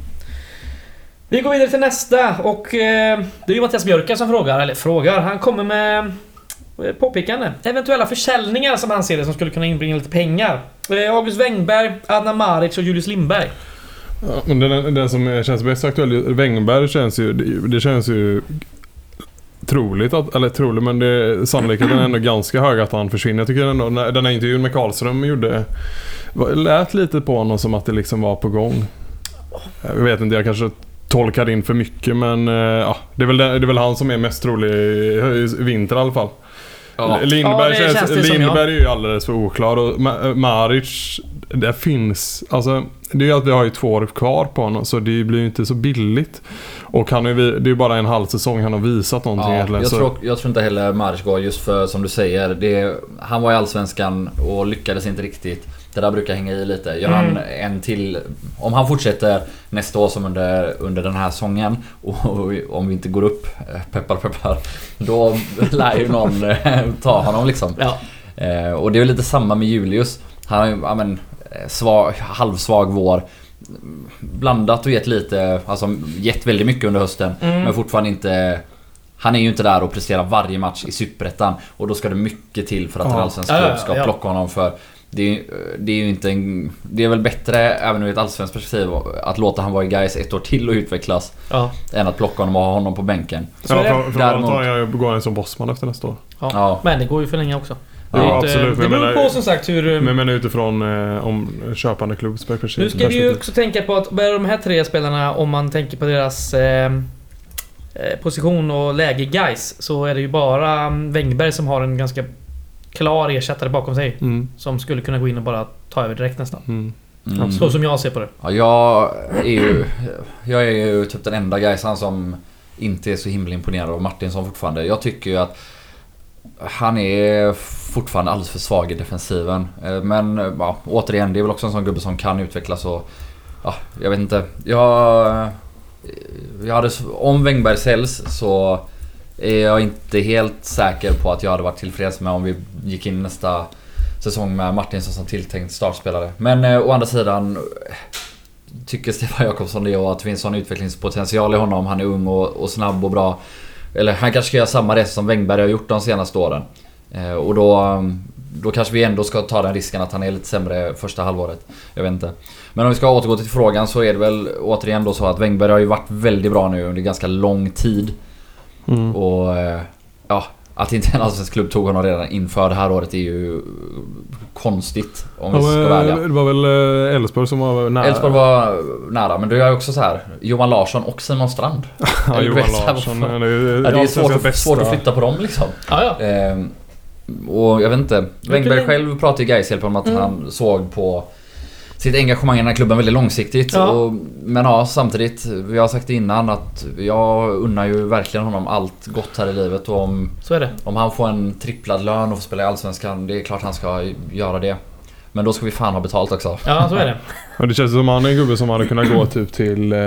Vi går vidare till nästa och eh, det är ju Mattias Björka som frågar, eller frågar. Han kommer med eh, påpekande. Eventuella försäljningar som han ser det som skulle kunna inbringa lite pengar. Eh, August Wengberg, Adnan Maric och Julius Lindberg. Ja, men den, den som känns mest aktuell, Wängberg känns ju... Det, det känns ju troligt att, eller troligt men det, sannolikheten är ändå ganska hög att han försvinner. Jag tycker ändå den här intervjun med Karlström gjorde lät lite på honom som att det liksom var på gång. Jag vet inte, jag kanske tolkar in för mycket men eh, ja, det, är väl, det är väl han som är mest trolig i, vinter i alla fall. ja. Lindberg, Ja, känns, känns Lindberg är ju alldeles för oklar och Ma- Maric det finns, alltså det är ju att vi har ju två år kvar på honom så det blir ju inte så billigt. Och han är, det är ju bara en halv säsong han har visat någonting Ja, egentligen. jag, så, tror, jag tror inte heller Maric går just för som du säger. Det, han var i Allsvenskan och lyckades inte riktigt. Det där brukar hänga i lite. Gör han en till... Om han fortsätter nästa år som under, under den här säsongen och, *laughs* och om vi inte går upp, eh, peppar peppar. Då lär ju någon eh, ta honom liksom. Ja. Eh, och det är lite samma med Julius. Han ja men, svag, halvsvag vår. Blandat och gett lite, alltså gett väldigt mycket under hösten. Mm. Men fortfarande inte... Han är ju inte där och presterar varje match i Superettan. Och då ska det mycket till för att en Ja. allsvensk klubb ska ja. plocka honom för... Det är, det är ju inte en... Det är väl bättre, även ur ett allsvenskt perspektiv, att låta han vara i Gais ett år till och utvecklas. Ja. Än att plocka honom och ha honom på bänken. Ja, för, för Däremot- tar jag går en som bossman efter nästa år. Ja. Ja. Men det går ju för länge också. Ja, inte- absolut, Det beror på som sagt hur... Men jag menar utifrån eh, om köpande klubbs perspektiv. Nu ska vi ju också tänka på att de här tre spelarna, om man tänker på deras eh, eh, position och läge i Gais så är det ju bara mm, Wängberg som har en ganska klar ersättare bakom sig. Mm, Som skulle kunna gå in och bara ta över direkt nästan. mm. Mm. Så som jag ser på det. Ja, jag är ju... Jag är ju typ den enda Gaisan som inte är så himla imponerad av Martinsson fortfarande. Jag tycker ju att han är fortfarande alldeles för svag i defensiven. Eh, men eh, ja, återigen, det är väl också en sån gubbe som kan utvecklas och... Ja, jag vet inte. Jag... Eh, jag hade... Om Wängberg säljs så är jag inte helt säker på att jag hade varit tillfreds med om vi gick in nästa säsong med Martinsson som tilltänkt startspelare. Men eh, å andra sidan tycker Stefan Jakobsson det och att det finns sån utvecklingspotential i honom. Han är ung och, och snabb och bra. Eller han kanske ska göra samma resa som Wängberg har gjort de senaste åren. Eh, och då, då kanske vi ändå ska ta den risken att han är lite sämre första halvåret. Jag vet inte. Men om vi ska återgå till frågan så är det väl återigen då så att Wängberg har ju varit väldigt bra nu under ganska lång tid. Mm. Och eh, ja, att inte en allsvensk klubb tog honom redan inför det här året är ju konstigt. Om vi Ja, ska men, vara ärliga. det var väl eh, Elfsborg som var nära. Elfsborg var nära, men det är ju också så här. Johan Larsson och Simon Strand. *laughs* Ja, Johan vet, här, Larsson. vad- han är ju Ja, det är svårt, svårt att flytta på dem liksom. Ja, ja. Ehm, och jag vet inte. Wängberg länge- själv pratade i Gaishjälp om att Mm. han såg på sitt engagemang i den här klubben väldigt långsiktigt. Ja. Och, men ja, samtidigt. Vi har sagt det innan att jag unnar ju verkligen honom allt gott här i livet. Och om, Så är det. om han får en tripplad lön och får spela i Allsvenskan, det är klart han ska göra det. Men då ska vi fan ha betalt också. Ja, så är det. *laughs* Ja, det känns som han är en gubbe som hade kunnat gå typ till eh,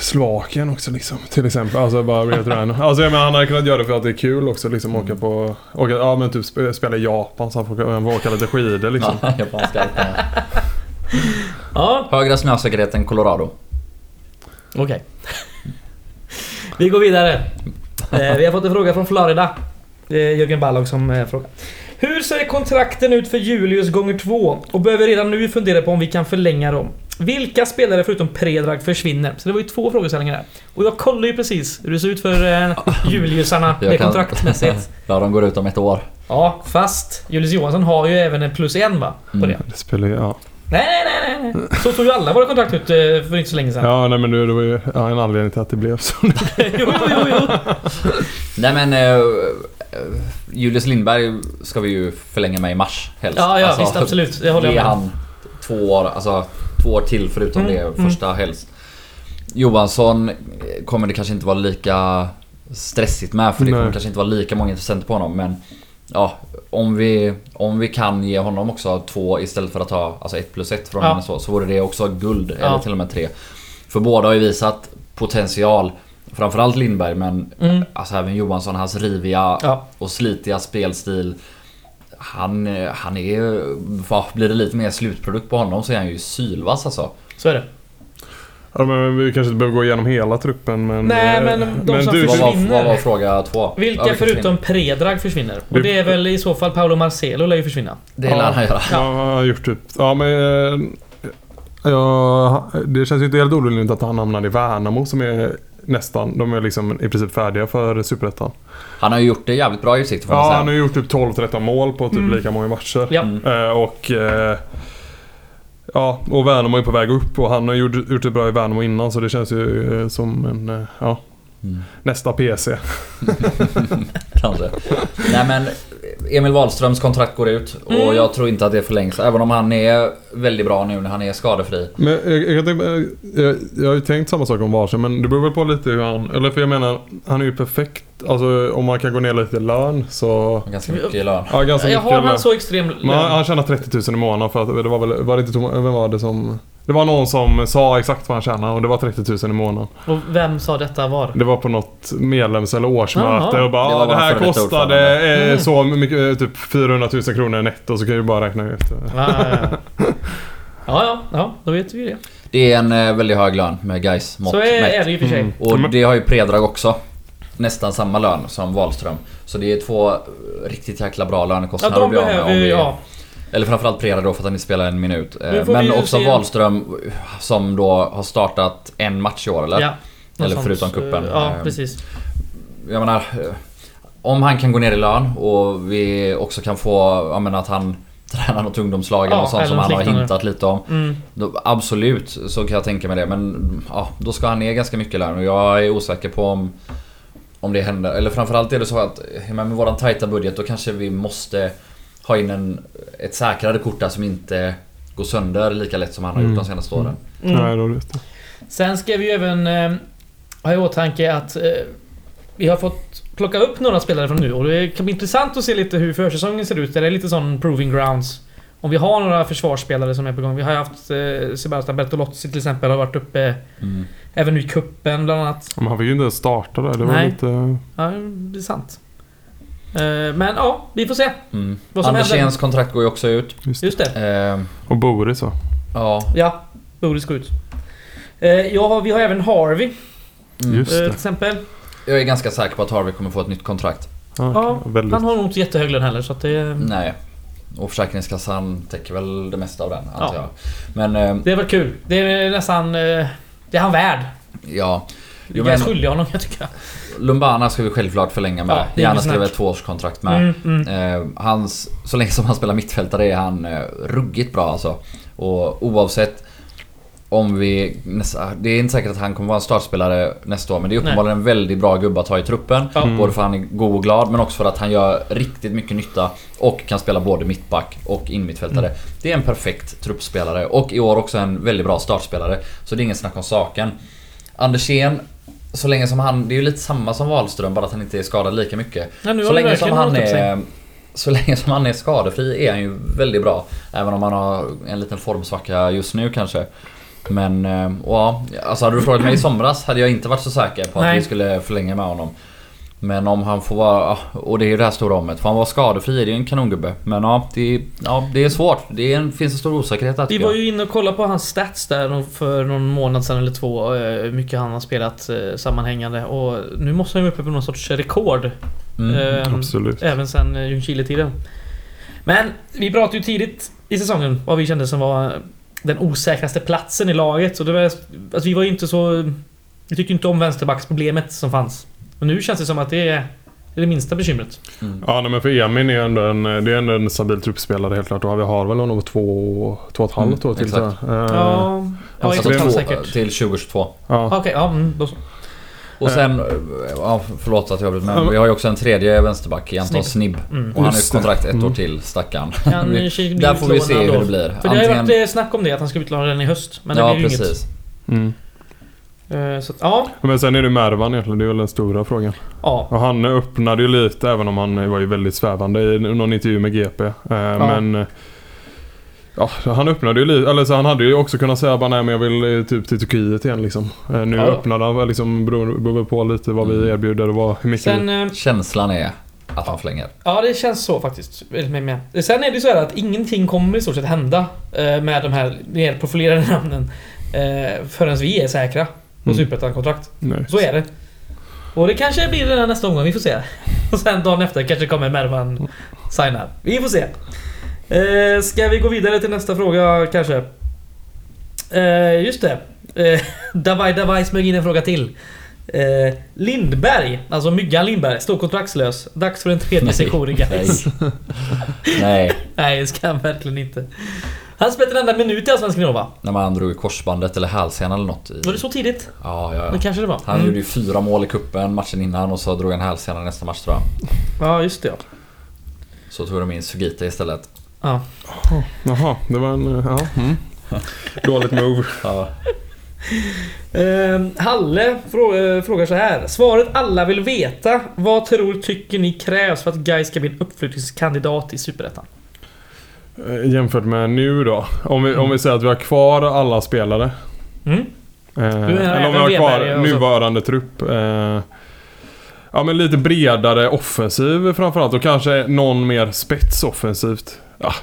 Slovakien också liksom. Till exempel. Alltså bara random. Alltså jag menar, han hade kunnat göra det för att det är kul också liksom. Åka på... Åka, ja men typ sp- spela i Japan så han får, han får åka lite skidor liksom. Ja, *laughs* japanska. Ja, Högre snösäkerhet än Colorado. okej. Vi går vidare. Eh, vi har fått en fråga från Florida. Det är Jörgen Ballag som eh, frågar. Hur ser kontrakten ut för Julius gånger två? Och behöver redan nu fundera på om vi kan förlänga dem. Vilka spelare förutom Predrag försvinner? Så det var ju två frågeställningar där. Och jag kollar ju precis hur det ser ut för eh, *laughs* Juliusarna med kan- kontraktmässigt. *laughs* Ja, de går ut om ett år. Ja, fast Julius Johansson har ju även en plus en va? På Mm. det. Det spelar ju... Ja. Nej, nej, nej, nej. Så tog ju alla våra kontrakt ut eh, för inte så länge sedan. ja nej men det, det var ju ja, en anledning till att det blev så. *laughs* jo, jo, jo, jo. Nej men... eh, Julius Lindberg ska vi ju förlänga med i mars helst. Ja, ja Alltså, visst absolut. Det håller jag med. han två år, alltså två år till förutom Mm, det mm. första helst. Johansson kommer det kanske inte vara lika stressigt med för det Nej. kommer kanske inte vara lika många intressenter på honom men Ja, om vi, om vi kan ge honom också två istället för att ta alltså ett plus ett från Ja. honom så, så vore det också guld Ja. eller till och med tre. För båda har ju visat potential. Framförallt Lindberg men Mm. alltså även Johansson, hans riviga Ja. och slitiga spelstil. Han, han är vad Blir det lite mer slutprodukt på honom så är han ju sylvass alltså. Så är det. Ja, men vi kanske inte behöver gå igenom hela truppen men... Nej, eh, men de som du, Vad var, försvinner. vad var fråga två? Vilka Ja, förutom Predrag försvinner? Och Det- är väl i så fall Paolo Marcelo lär ju försvinna. Det lär han göra. Ja, han har gjort typ... Ja, men... eh, Ja, det känns ju inte helt orimligt att han hamnar i Värnamo som är nästan... De är liksom i princip färdiga för Superettan. Han har ju gjort det jävligt bra i får man Ja, säga. han har gjort typ 12-13 mål på typ Mm. lika många matcher. Ja. Mm. Eh, och... Eh, ja, och Värnamo är på väg upp och han har gjort, gjort det bra i Värnamo innan så det känns ju eh, som en... Eh, ja, Mm. nästa PC. *laughs* Kanske. Nej men Emil Wahlströms kontrakt går ut och Mm. jag tror inte att det förlängs. Även om han är väldigt bra nu när han är skadefri. Men jag, jag, kan tänka, jag, jag har ju tänkt samma sak om Wahlström men det beror väl på lite hur han... Eller för jag menar, han är ju perfekt. Alltså om man kan gå ner lite i lön så... Ganska mycket i lön. Ja, ganska Jag mycket. har han så extrem lön? han tjänar 30 000 i månaden för att det var väl... Var det inte vem var det som... Det var någon som sa exakt vad han tjänade och det var 30 000 i månaden. Och vem sa detta var? Det var på något medlems eller årsmöte Jaha. och bara Det det, var det bara här kostade eh, Mm. så mycket, eh, typ 400 000 kronor netto så kan vi bara räkna ut. Ja, ja, ja. ja, ja, ja, då vet vi det. Det är en eh, väldigt hög lön med guys mått Så är, mätt. är det ju för sig. Mm. Och Men- det har ju Predrag också. Nästan samma lön som Wahlström. Så det är två riktigt jäkla bra Ja, lönekostnader de att bli av med behöver om vi- ja. Eller framförallt Predrag då för att han inte spelar en minut. Eh, Men också Wahlström som då har startat en match i år eller? ja. Eller förutom kuppen. Ja, Eh, precis. Jag menar... eh, Om han kan gå ner i lön och vi också kan få... Jag menar att han *laughs* tränar något ungdomslag eller Ja, något sånt som han har hintat lite om. Mm. Då, absolut, så kan jag tänka mig det. Men ja, då ska han ner ganska mycket lön och jag är osäker på om, om det händer. Eller framförallt är det så att med, med våran tajta budget då kanske vi måste ha in en, ett säkrare kort där som inte går sönder lika lätt som han har gjort Mm. de senaste åren. Mm. Sen ska vi ju även eh, ha i åtanke att eh, vi har fått plocka upp några spelare från nu och det kan bli intressant att se lite hur försäsongen ser ut. Det är lite sån proving grounds. Om vi har några försvarsspelare som är på gång. Vi har ju haft eh, Sebastian Bertolozzi till exempel, har varit uppe Mm. även nu i kuppen bland annat. Men han fick ju inte ens starta där. Det var Nej. lite... Ja, det är sant. Eh, men ja, vi får se. Mm. Vad som händer. Anderséns kontrakt går ju också ut. Just det. Just det. Eh, Och Boris va? ja. Ja, Boris går ut. Eh, ja, vi har även Harvey Mm. Just eh, det. till exempel. Jag är ganska säker på att Harvey kommer få ett nytt kontrakt. Ja, Ja, väldigt. Han har nog inte jättehög lön heller så att det... Nej. Och Försäkringskassan täcker väl det mesta av den antar Ja. jag. Men eh, Det är väl kul. Det är nästan... eh, Det är han värd. ja. Jo, är men skyldiga honom jag tycker. Lumbana ska vi självklart förlänga med. Ja, Gärna skriva ett tvåårskontrakt med. Mm, mm. Eh, hans, så länge som han spelar mittfältare är han eh, ruggigt bra alltså. Och oavsett om vi... Nästa, det är inte säkert att han kommer vara en startspelare nästa år men det är uppenbarligen en väldigt bra gubbe att ha i truppen. Mm. Både för att han är god och glad men också för att han gör riktigt mycket nytta och kan spela både mittback och inmittfältare. Mm. Det är en perfekt truppspelare och i år också en väldigt bra startspelare. Så det är ingen snack om saken. Andersén, så länge som han... Det är ju lite samma som Wahlström bara att han inte är skadad lika mycket. Ja, Så länge som han är... Så länge som han är skadefri är han ju väldigt bra. Även om han har en liten formsvacka just nu kanske. Men, eh, ja, alltså hade du frågat mig i somras hade jag inte varit så säker på att Nej. vi skulle förlänga med honom. Men om han får vara, och det är ju det här stora ommet, får han vara skadefri är det ju en kanongubbe. Men ja, det, ja, det är svårt. Det är en, finns en stor osäkerhet där Vi var ju inne och kollade på hans stats där för någon månad sedan eller två. eh, Hur mycket han har spelat eh, sammanhängande. Och nu måste han ju uppe på någon sorts rekord. Mm. Ehm, Absolut. Även sen eh, Ljungskile-tiden. Men vi pratade ju tidigt i säsongen vad vi kände som var den osäkraste platsen i laget. Så det var, alltså vi var ju inte så... Vi tyckte inte om vänsterbacksproblemet som fanns. Och nu känns det som att det är det, är det minsta bekymret. Mm. Ja, nej, men för Emin är ändå en, det är ändå en stabil truppspelare helt klart. Och vi har väl honom två, två och ett halvt Mm, år till. exakt. så, eh, Ja, ja Alltså ett och ett halvt säkert. Till 2022. ja. Okej, ja, mm, då så. Och sen, ja, förlåt att jag Ja, men vi har ju också en tredje vänsterback Anton Snibb. Snibb. Mm. Och han har ju kontrakt ett år Mm. till, stackarn. *laughs* Där får vi se hur det blir. För det har ju varit eh, snack om det, att han ska utlåna den i höst. Men det ja, blir ju precis. Mm. inget. Eh, Så att, ja, Men sen är det Mervan egentligen. Det är väl den stora frågan. ja. Och han öppnade ju lite även om han var ju väldigt svävande i någon intervju med GP. Eh, Men... eh, Ja, han öppnade ju lite. Eller så han hade ju också kunnat säga bara nej men jag vill eh, typ till Turkiet igen liksom. Eh, Nu Ja. öppnade han väl liksom beror, på lite vad vi Mm. erbjuder och vad, hur mycket Sen... eh, Känslan är att han förlänger. Ja, det känns så faktiskt. Med, med. Sen är det ju så här att ingenting kommer i stort sett hända eh, med de här mer profilerade namnen eh, förrän vi är säkra på Mm. Superettan-kontrakt. Nej. Så är det. Och det kanske blir det nästa omgång, vi får se. *laughs* Och sen dagen efter kanske kommer Mervan signa. Vi får se. Eh, ska vi gå vidare till nästa fråga kanske? Eh, just det. Eh, *laughs* Davai Davai smög in en fråga till. Eh, Lindberg, alltså Myggan Lindberg, står kontraktslös. Dags för en tredje Nej. session i *laughs* guys. Nej, Nej, det ska han verkligen inte. Han spelade en enda minut i Allsvenskan i år va? när man drog i korsbandet eller hälsenan eller något. I... Var det så tidigt? Ja, ja, Det ja. kanske det var. Han Mm. gjorde ju fyra mål i kuppen matchen innan och så drog han hälsenan nästa match tror jag. Ja, just det ja. Så tog de in Sugita istället. Ja. Jaha, det var en... Ja. Mm. Dåligt move. *laughs* Ja. Ehm, Halle frå- eh, frågar så här. Svaret alla vill veta. Vad tror tycker ni krävs för att Gais ska bli en uppflyttningskandidat i Superettan? Eh, Jämfört med nu då. Om vi, om vi säger att vi har kvar alla spelare. Mm? Eh, eller om vi har kvar nuvarande trupp. Eh, ja men lite bredare offensiv framförallt och kanske någon mer spetsoffensivt. Ja,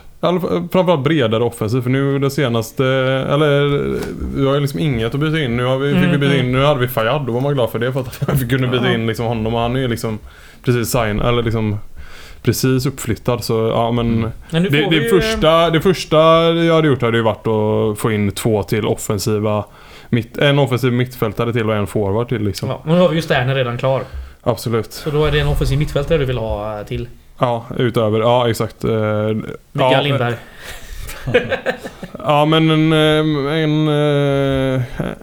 framförallt bredare offensiv för nu det senaste... Eller vi har ju liksom inget att byta in. Nu, har vi, fick vi Mm, byta in, mm. nu hade vi Fayad, då var man glad för det för att *laughs* vi kunde byta in liksom honom och han är ju liksom precis sign, eller liksom precis uppflyttad så ja men... Men nu Det, det, vi första, det första jag hade gjort hade ju varit att få in två till offensiva mitt, En offensiv mittfältare till och en forward till liksom. Ja, men nu har vi ju Sterner redan klar. Absolut. Så då är det en offensiv mittfältare du vill ha eh, till. Ja, utöver. Ja, exakt. Eh, Mikael ja, Lindberg. *laughs* Ja, men en, eh, en, eh,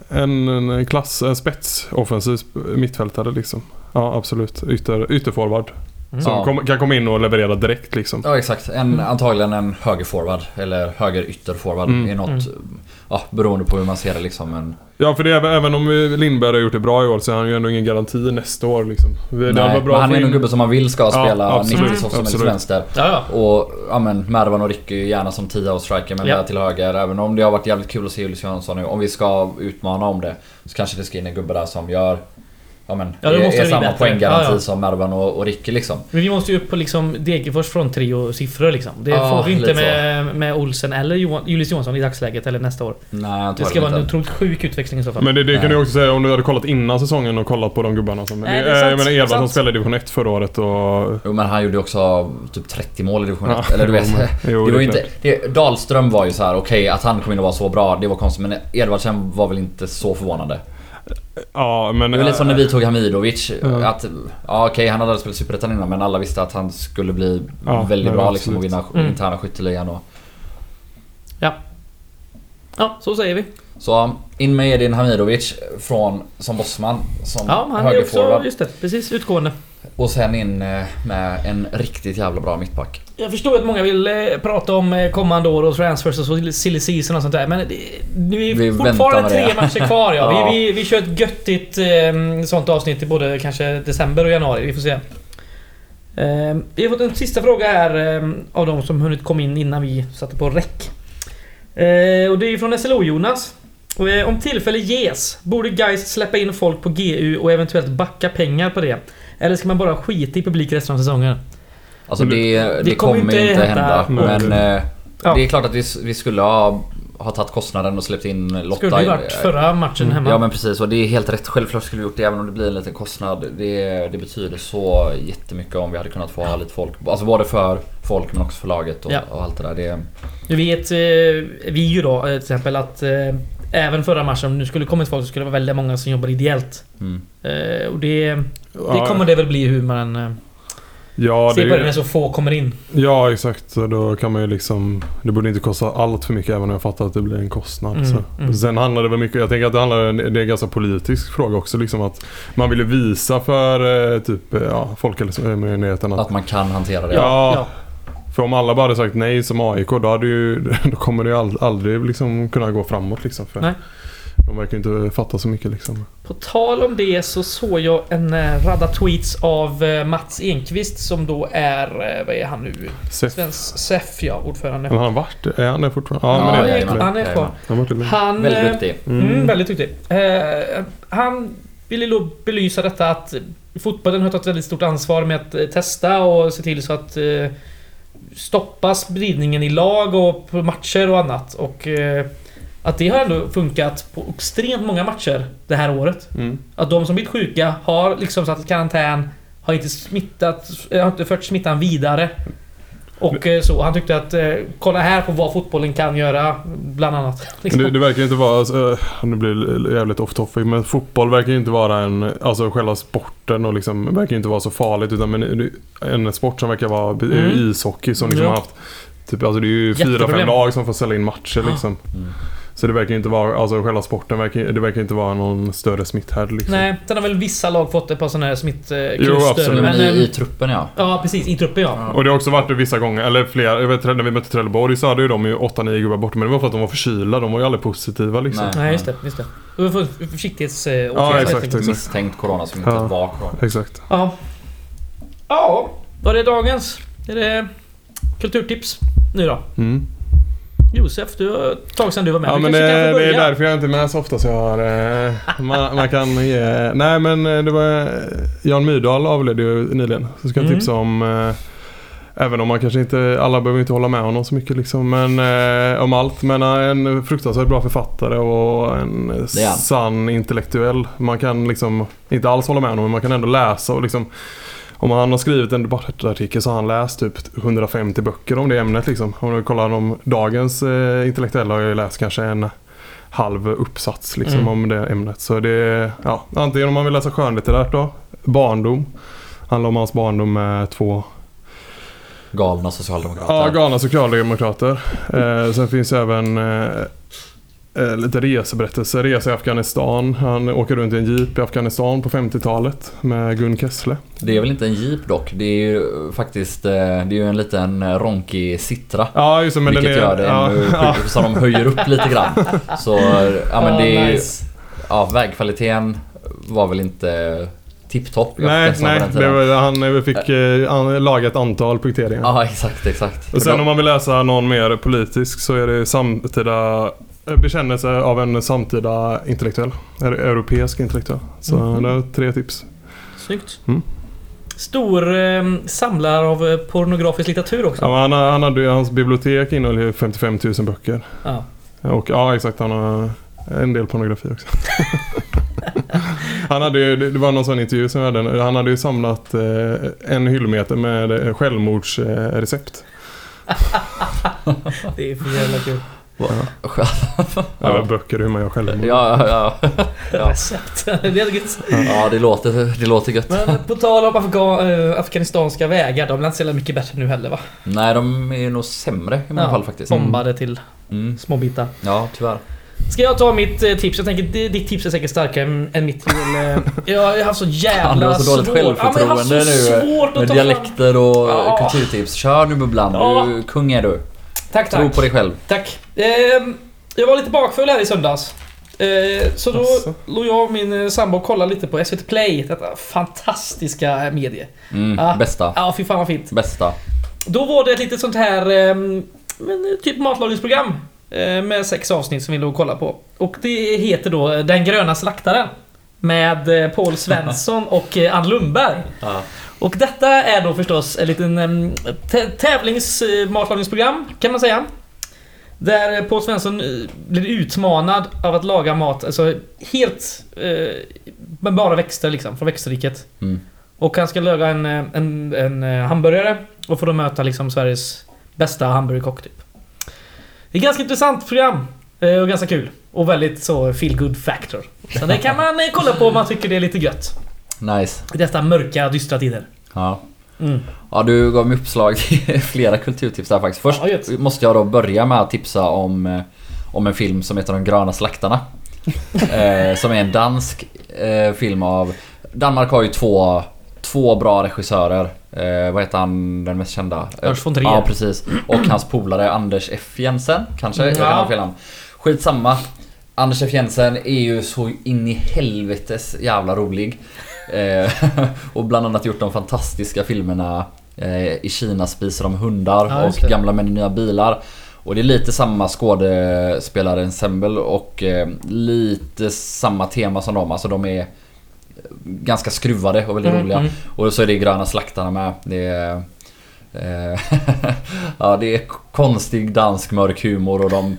en, en klass, en spets offensiv mittfältare liksom. Ja, absolut. Ytter, ytterforward. Mm. Som Ja. kom, kan komma in och leverera direkt liksom. Ja exakt. En, antagligen en högerforward. Eller höger ytterforward. Mm. I något, Mm. ja, beroende på hur man ser det liksom. Men, Ja, för det är, även- om Lindberg har gjort det bra i år så är han ju ändå ingen garanti nästa år liksom. Det nej, bra men han är en in- gubbe som man vill ska Ja, spela absolut, 90 som helst vänster. Ja, ja. Och ja men Mervan och Ricky är gärna som 10 och striker men Ja. där till höger. Även om det har varit jävligt kul att se Julius Jönsson nu. Om vi ska utmana om det. Så kanske det ska in en gubbe där som gör... Ja men Ja, är, är det bli samma bättre. poänggaranti Ja, ja. som Mervan och, och Ricky liksom. Men vi måste ju upp på liksom Degerfors från trio siffror liksom. Det Ja, får vi inte så. med, med Olsen eller Johan, Julius Johansson i dagsläget eller nästa år. Nej Det ska vara en otroligt sjuk utväxling i så fall. Men det, det kan du också säga om du hade kollat innan säsongen och kollat på de gubbarna som... Nej, det är Eh, sant, jag menar det är Edvard som spelade i division 1 förra året och... Jo men han gjorde också typ 30 mål i division 1. Ja, Eller du vet. *laughs* jo, det det var är ju inte, det, Dahlström var ju så här: okej att han kom in och var så bra, det var konstigt. Men Edvardsen var väl inte så förvånande. Ja, men... Det var lite som när vi tog Hamidovic. Ja. Att, ja okej han hade aldrig spelat Superettan innan men alla visste att han skulle bli Ja, väldigt bra liksom och vinna Mm. interna skytteligan och... Ja, så säger vi. Så in med Edin Hamidovic från, som bossman. Som Ja, han är också... Just det, precis. Utgående. Och sen in eh, med en riktigt jävla bra mittback. Jag förstår att många vill eh, prata om eh, kommande år och transfers och silly season och sånt där. Men det, nu är Vi fortfarande tre matcher kvar ja. *laughs* Ja. Vi, vi, vi kör ett göttigt eh, sånt avsnitt i både kanske december och januari. Vi får se. Eh, vi har fått en sista fråga här av de som hunnit komma in innan vi satte på räck. Och det är från SLO-Jonas. Om tillfälle ges, borde guys släppa in folk på GU och eventuellt backa pengar på det? Eller ska man bara skita i publik resten av säsongen? Alltså det, det- det, kommer inte hända. hända. Men eh, Ja. det är klart att vi, vi skulle ha, ha tagit kostnaden och släppt in Lotta. Skulle ju varit förra matchen Mm. hemma. Ja men precis och det är helt rätt. Självklart skulle vi gjort det även om det blir en liten kostnad. Det, det betyder så jättemycket om vi hade kunnat få ha lite folk. Alltså både för folk men också för laget och, Ja. och allt det där. Det, Du vet eh, vi ju då eh, till exempel att även förra matchen, om det skulle kommit folk så skulle det vara väldigt många som jobbar ideellt. mm. Eh, och det, det kommer det väl bli hur man eh, Ja, på det är, när så få kommer in. ja, exakt. Då kan man ju liksom... Det borde inte kosta allt för mycket även om jag fattar att det blir en kostnad. Mm, så. mm. Sen handlar det väl mycket... Jag tänker att det handlar... Det är en ganska politisk fråga också. Liksom att man vill ju visa för eh, typ eh, ja, Folkhälsomyndigheten att... Att man kan hantera det. Ja, Ja. För om alla bara hade sagt nej som AIK då, hade ju, *laughs* då kommer det ju ald- aldrig liksom kunna gå framåt liksom. För Nej. De verkar ju inte fatta så mycket liksom. På tal om det så såg jag en eh, radda tweets av eh, Mats Enqvist som då är, eh, vad är han nu? Sef. Svensk SEF ja, ordförande. Men han har varit Är han det fortfarande? Ja, men han, det, är, jajamän. han är kvar. han länge. Han... Väldigt duktig. Mm, väldigt duktig. Eh, han ville då belysa detta att fotbollen har tagit väldigt stort ansvar med att testa och se till så att eh, stoppa spridningen i lag och på matcher och annat. Och eh, att det har ändå funkat på extremt många matcher det här året. Mm. Att de som blivit sjuka har liksom satt i karantän, har inte smittat, har inte fört smittan vidare. Och eh, så. Han tyckte att eh, kolla här på vad fotbollen kan göra, bland annat. *laughs* Liksom. Det, det verkar inte vara, alltså, nu blir det jävligt off topic, men fotboll verkar inte vara en, alltså själva sporten och liksom, verkar inte vara så farligt utan men en sport som verkar vara Mm. ishockey som liksom Ja. har haft Typ, alltså det är ju fyra, fem lag som får ställa in matcher liksom. Mm. Så det verkar inte vara, alltså själva sporten verkar, det verkar inte vara någon större smitthärd liksom. Nej, sen har väl vissa lag fått ett par sådana här smittkluster. Jo, absolut. Men i, eh, i truppen ja. Ja, precis. I truppen ja. Och det har också varit vissa gånger, eller flera, jag vet när vi mötte Trelleborg så hade ju de ju 8-9 gubbar borta men det var för att de var förkylda, de var ju aldrig positiva liksom. Nej. Nej, just det. Just det. Det var för försiktighetsåtgärder. Ja, helt exakt, exakt. Misstänkt corona som inte Ja. var corona. Exakt. Ja. Ja, var det dagens? Är det kulturtips nu då? Mm. Josef, du har ett tag sedan du var med. Ja men det, det är därför jag inte är med så ofta så jag har... Eh, man, man kan ge... Nej men eh, det var... eh, Jan Myrdal avled ju nyligen. Så ska jag Mm. tipsa om... Eh, även om man kanske inte... Alla behöver inte hålla med honom så mycket liksom. Men eh, om allt. Men en fruktansvärt bra författare och en sann intellektuell. Man kan liksom inte alls hålla med honom men man kan ändå läsa och liksom... Om han har skrivit en debattartikel så har han läst typ 150 böcker om det ämnet liksom. Om du kollar om dagens eh, intellektuella har jag läst kanske en halv uppsats liksom Mm. om det ämnet. Så det ja, antingen om man vill läsa skönlitterärt då. Barndom. Handlar om hans barndom med två Galna socialdemokrater. ja, galna socialdemokrater. Eh, sen finns även eh, eh, lite reseberättelser. Resa i Afghanistan. Han åker runt i en jeep i Afghanistan på 50-talet med Gun Kessle. Det är väl inte en jeep dock. Det är ju faktiskt eh, det är ju en liten ronkig Citra. Ja just det, men vilket den är... gör det ja, ännu ja. *laughs* så de höjer upp lite grann. Så ja men det är nice. Ja vägkvaliteten var väl inte tipptopp Nej, nej. Det var, han eh, fick eh, laga ett antal punkteringar. Ja exakt, exakt. Och sen om man vill läsa någon mer politisk så är det samtida bekännelse av en samtida intellektuell. Eller Europeisk intellektuell. Så Mhm. det är tre tips. Snyggt. Mm. Stor eh, samlare av eh, pornografisk litteratur också. Ja, han, han hade, hans bibliotek innehöll ju 55 000 böcker. Ja. Och ja, exakt. Han har en del pornografi också. *laughs* han hade ju, det var någon sån intervju som jag hade. Han hade ju samlat eh, en hyllmeter med eh, självmordsrecept. *laughs* Det är för jävla kul. Eller *laughs* böcker hur man gör självmord. Ja, ja, *laughs* ja. Recept. det är gött. Ja det låter, det låter gött. Men på tal om Afga- eh, afghanistanska vägar, de är inte så mycket bättre nu heller va? Nej de är nog sämre i många Ja, fall faktiskt. Bombade till Mm. små bitar. Ja tyvärr. Ska jag ta mitt eh, tips? Jag tänker di- ditt tips är säkert starkare än, än mitt. Eh, *laughs* Jag har haft så jävla du har så dåligt svårt- Ja, men jag har haft självförtroende så nu, svårt att Med ta dialekter och Ja. kulturtips. Kör nu Bubblan. Ja. Du, kung är du. Fram. Tack, Tro tack. på dig själv. Tack. Ehm, jag var lite bakfull här i söndags. Eh, så då Asså. låg jag och min eh, sambo och kollade lite på SVT Play. Detta fantastiska medie. Mm, Ja. Bästa. Ja, fy fan vad fint. Bästa. Då var det ett litet sånt här ehm, men, typ matlagningsprogram. eh, Med sex avsnitt som vi låg och kollade på. Och det heter då eh, Den gröna slaktaren. Med eh, Paul Svensson och eh, Ann Lundberg. Ja. Och detta är då förstås en liten tävlings eh, matlagningsprogram kan man säga. Där Paul Svensson eh, blir utmanad av att laga mat, alltså helt eh, med bara växter liksom, från växtriket. Mm. Och han ska laga en, en, en hamburgare och får då möta liksom Sveriges bästa hamburgerkock typ. Det är ett ganska intressant program. Och ganska kul. Och väldigt så feel good factor. Så det kan man kolla på om man tycker det är lite gött. Nice. I dessa mörka, dystra tider. Ja. Mm. Ja, du gav mig uppslag till *laughs* flera kulturtips där faktiskt. Först Ja, måste jag då börja med att tipsa om, eh, om en film som heter De gröna slaktarna. *laughs* eh, som är en dansk eh, film av... Danmark har ju två, två bra regissörer. Eh, vad heter han den mest kända? Lars von Trier. Ja, precis. Och hans polare Anders F Jensen kanske? Mm, Jag kan ha fel namn. Skitsamma. Anders F Jensen är ju så in i helvetes jävla rolig. Eh, *laughs* och bland annat gjort de fantastiska filmerna eh, I Kina spiser de hundar Ja, och. Gamla män i nya bilar. Och det är lite samma skådespelarensemble och eh, lite samma tema som dem. Alltså de är ganska skruvade och väldigt Mm, roliga. mm. Och så är det Gröna slaktarna med. Det är, *laughs* ja, det är konstig dansk mörk humor och de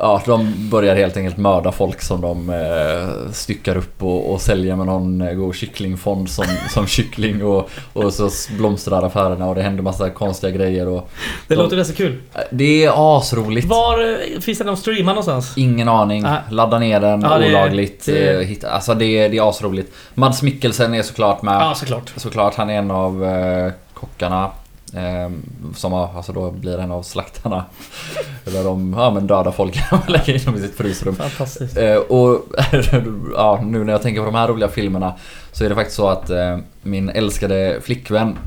Ja, de börjar helt enkelt mörda folk som de eh, styckar upp och, och säljer med någon eh, god kycklingfond som, *laughs* som kyckling och, och så blomstrar affärerna och det händer massa konstiga grejer och Det De- låter ganska kul. eh, Det är asroligt. Var eh, finns den att streama någonstans? Ingen aning. Nej. Ladda ner den Ja, det- olagligt. det- hitta, alltså det, det är asroligt. Mads Mikkelsen är såklart med. Ja, såklart. Såklart, han är en av eh, kockarna. Eh, som alltså då blir en av slaktarna. *laughs* Eller de ja, men döda folk *laughs* och lägger in dem i sitt frysrum. Fantastiskt. Eh, och *laughs* ja, nu när jag tänker på de här roliga filmerna så är det faktiskt så att eh, min älskade flickvän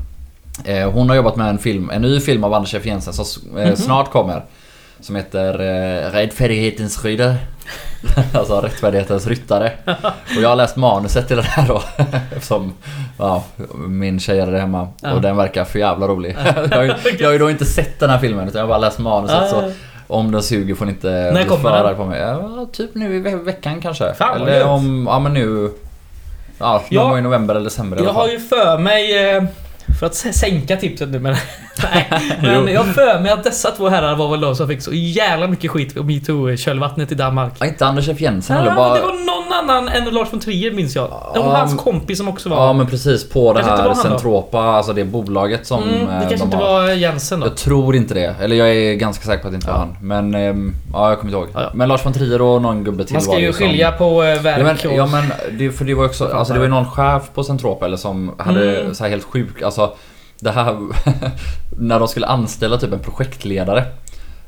eh, Hon har jobbat med en film, en ny film av Anders F Jensen som eh, Mhm. snart kommer. Som heter eh, Rättfärdighetens rytter. *laughs* alltså Rättfärdighetens ryttare. Och jag har läst manuset till den här då. *laughs* Eftersom ja, min tjej är där hemma. Ja. Och den verkar för jävla rolig. *laughs* jag, har ju, jag har ju då inte sett den här filmen utan jag har bara läst manuset. Så Ah, om den suger får ni inte När kommer den? på mig. Ja, typ nu i ve- veckan kanske. Fan, eller om, ja men nu... Ja, någon gång i november eller december Jag har ju för mig, eh, för att sänka tipset nu men... nej, *laughs* men jag har för mig att dessa två herrar var väl de som fick så jävla mycket skit på metoo-kölvattnet i Danmark. Ja, inte Anders F Jensen heller. Bara... det var någon annan än Lars von Trier minns jag. Det var hans kompis som också var... Ja men precis på det här var? Centropa, alltså det bolaget som mm, eh, det kanske de inte var Jensen då. Jag tror inte det. Eller jag är ganska säker på att det inte var Ja. han. Men ehm, ja, jag kommer inte ihåg. Ja, ja. Men Lars von Trier och någon gubbe till Man ska var ju det som- skilja på eh, Ja verk men, och... ja men det, för det var ju också, alltså det var ju någon chef på Centropa eller som hade Mm. så helt sjuk, alltså det här *laughs* när de skulle anställa typ en projektledare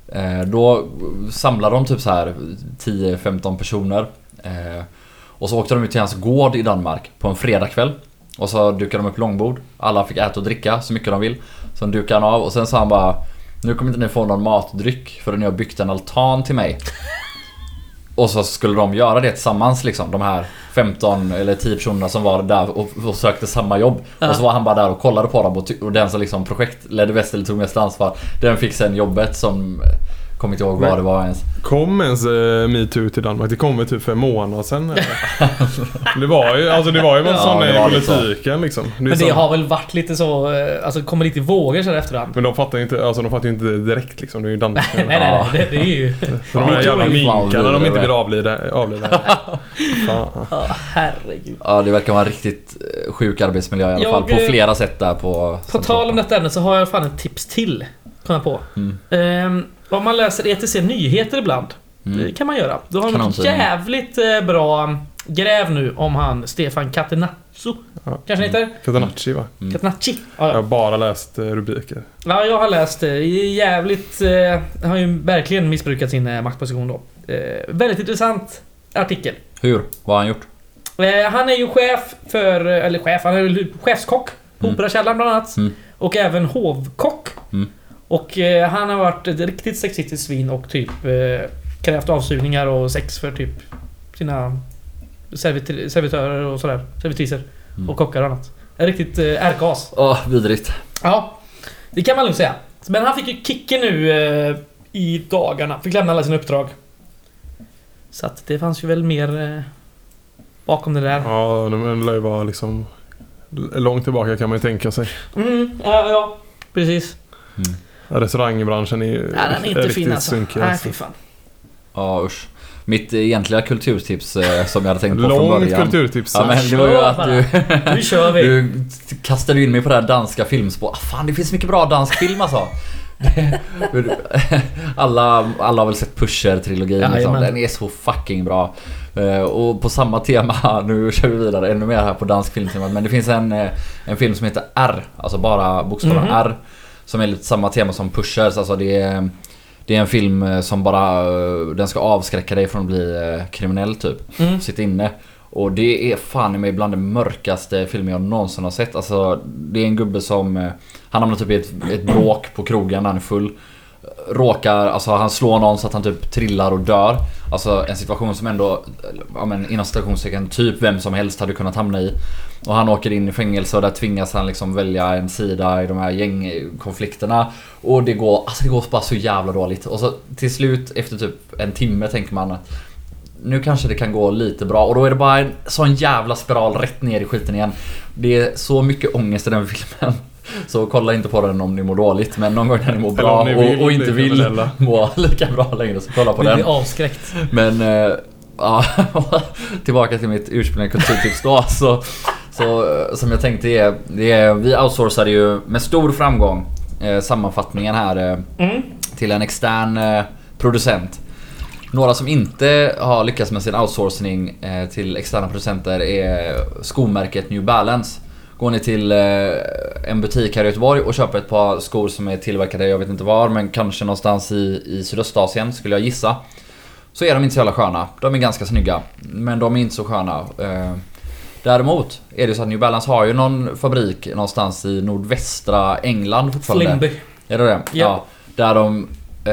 eh, Då samlade de typ så här 10-15 personer eh, Och så åkte de ut till hans gård i Danmark på en fredagkväll Och så dukade de upp långbord Alla fick äta och dricka så mycket de vill Sen dukade han av och sen sa han bara Nu kommer inte ni få någon matdryck förrän ni har byggt en altan till mig och så skulle de göra det tillsammans liksom, de här 15 eller 10 personerna som var där och, och sökte samma jobb. Ja. Och så var han bara där och kollade på dem och, och den som liksom projektledde bäst eller tog mest ansvar, den fick sen jobbet som... Kommer inte ihåg vad det var ens. Kom ens eh, metoo till Danmark? Det kom väl typ för en månad sedan? eller? det var ju, alltså det var ju en Ja, sån i politiken liksom. Det Men det så- har väl varit lite så, eh, alltså kommer lite vågor så efterhand. Men de fattar ju inte, alltså de fattar ju inte direkt liksom. Det är ju *laughs* Danmark. Nej nej nej, det, det är ju... *laughs* De här jävla minkarna de inte vill avlida. avlida. *laughs* Ja, herregud. Ja, det verkar vara en riktigt eh, sjuk arbetsmiljö i alla Jag, fall. På flera sätt där på... På tal om detta ämne så har jag fan ett tips till. Kom jag på. Mm. Ehm, om man läser ETC Nyheter ibland. Mm. Det kan man göra. Då har de ett jävligt eh, bra gräv nu om han Stefan Catenaccio. Ja. Kanske han heter? Catenacci va? Mm. Catenacci. Jag Ja, har ja. bara läst eh, rubriker. ja, jag har läst det. Det Jävligt... Eh, han har ju verkligen missbrukat sin eh, maktposition då. Eh, väldigt intressant artikel. Hur? Vad har han gjort? Eh, han är ju chef för, eller chef, han är ju chefskock på Mm. Operakällaren bland annat. Mm. Och även hovkock. Mm. Och eh, han har varit ett riktigt sexistiskt svin och typ eh, krävt avsugningar och sex för typ sina servit- servitörer och sådär. Servitriser. Mm. Och kockar och annat. En riktigt eh, ärkas. Åh, vidrigt. Ja, det kan man lugnt säga. Men han fick ju kicken nu eh, i dagarna. Fick lämna alla sina uppdrag. Så att det fanns ju väl mer eh, bakom det där. Ja, de lär ju vara liksom... Långt tillbaka kan man ju tänka sig. Mm, ja, ja. Precis. Mm. Restaurangbranschen är ju Ja, den är inte riktigt fin alltså. sunkig. Nej, alltså. fy fan. Ja, usch. Mitt egentliga kulturtips eh, som jag hade tänkt på från Långt början. kulturtips. Ja men det var ju att du... Nu kör vi. *laughs* Du kastade in mig på det här danska filmspåret. Ah, Fan det finns mycket bra dansk film alltså. *laughs* alla, alla har väl sett Pusher-trilogin liksom. Jajamän. Den är så fucking bra. Eh, Och på samma tema, *laughs* nu kör vi vidare ännu mer här på dansk filmtema. Men det finns en, eh, en film som heter R. Alltså bara bokstaven Mhm. R. Som är lite samma tema som Pushers. Alltså det är, det är en film eh, som bara... eh, Den ska avskräcka dig från att bli eh, kriminell typ Mm. sitta inne. Och det är fan i mig bland de mörkaste filmer jag någonsin har sett. Alltså det är en gubbe som... Han hamnar typ i ett, ett bråk på krogen när han är full. Råkar, alltså han slår någon så att han typ trillar och dör. Alltså en situation som ändå, ja men inom citationstecken, typ vem som helst hade kunnat hamna i. Och han åker in i fängelse och där tvingas han liksom välja en sida i de här gängkonflikterna. Och det går, alltså det går bara så jävla dåligt. Och så till slut efter typ en timme tänker man att nu kanske det kan gå lite bra och då är det bara en sån jävla spiral rätt ner i skiten igen. Det är så mycket ångest i den filmen. *laughs* Så kolla inte på den om ni mår dåligt men någon gång när ni mår bra och, och inte vill *laughs* må lika bra längre så kolla på den. blir avskräckt. Men eh, ja, *laughs* tillbaka till mitt ursprungliga kulturtips då. Så, så eh, som jag tänkte är, det är, vi outsourcade ju med stor framgång eh, sammanfattningen här eh, Mm. till en extern eh, producent. Några som inte har lyckats med sin outsourcing eh, till externa producenter är skomärket New Balance. Går ni till eh, en butik här i Göteborg och köper ett par skor som är tillverkade, jag vet inte var, men kanske någonstans i, i Sydostasien skulle jag gissa. Så är de inte så jävla sköna. De är ganska snygga. Men de är inte så sköna. Däremot är det så att New Balance har ju någon fabrik någonstans i nordvästra England fortfarande. Flimby. Är det det? Ja. Där de... Eh,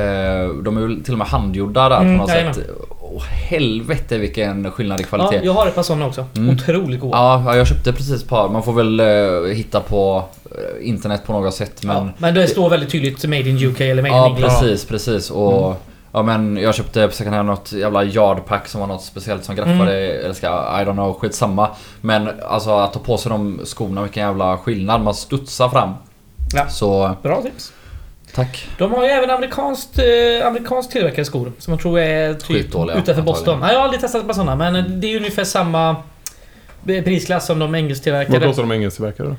de är till och med handgjorda där Mm, på något jajamän. sätt. Åh helvete vilken skillnad i Ja, kvalitet. jag har ett par sådana också. Mm. Otroligt goda. Ja, ja, jag köpte precis ett par. Man får väl eh, hitta på eh, internet på något sätt. Men, Ja, men det står väldigt tydligt Made in UK eller Made ja, in England. precis, precis. Och, Ja men jag köpte på second hand något jävla yardpack som var något speciellt som graffade, eller ska, I don't know, skitsamma. Men alltså att ta på sig de skorna, vilken jävla skillnad. Man studsar fram. Ja. Så Bra tips. tack. De har ju även amerikanskt, eh, amerikanskt tillverkade skor. Som jag tror är typ Skitdåliga, utanför Boston. Nej, jag har aldrig testat på sådana men det är ungefär samma eh, prisklass som de Vad engelsktillverkade. kostar de engelsktillverkade då?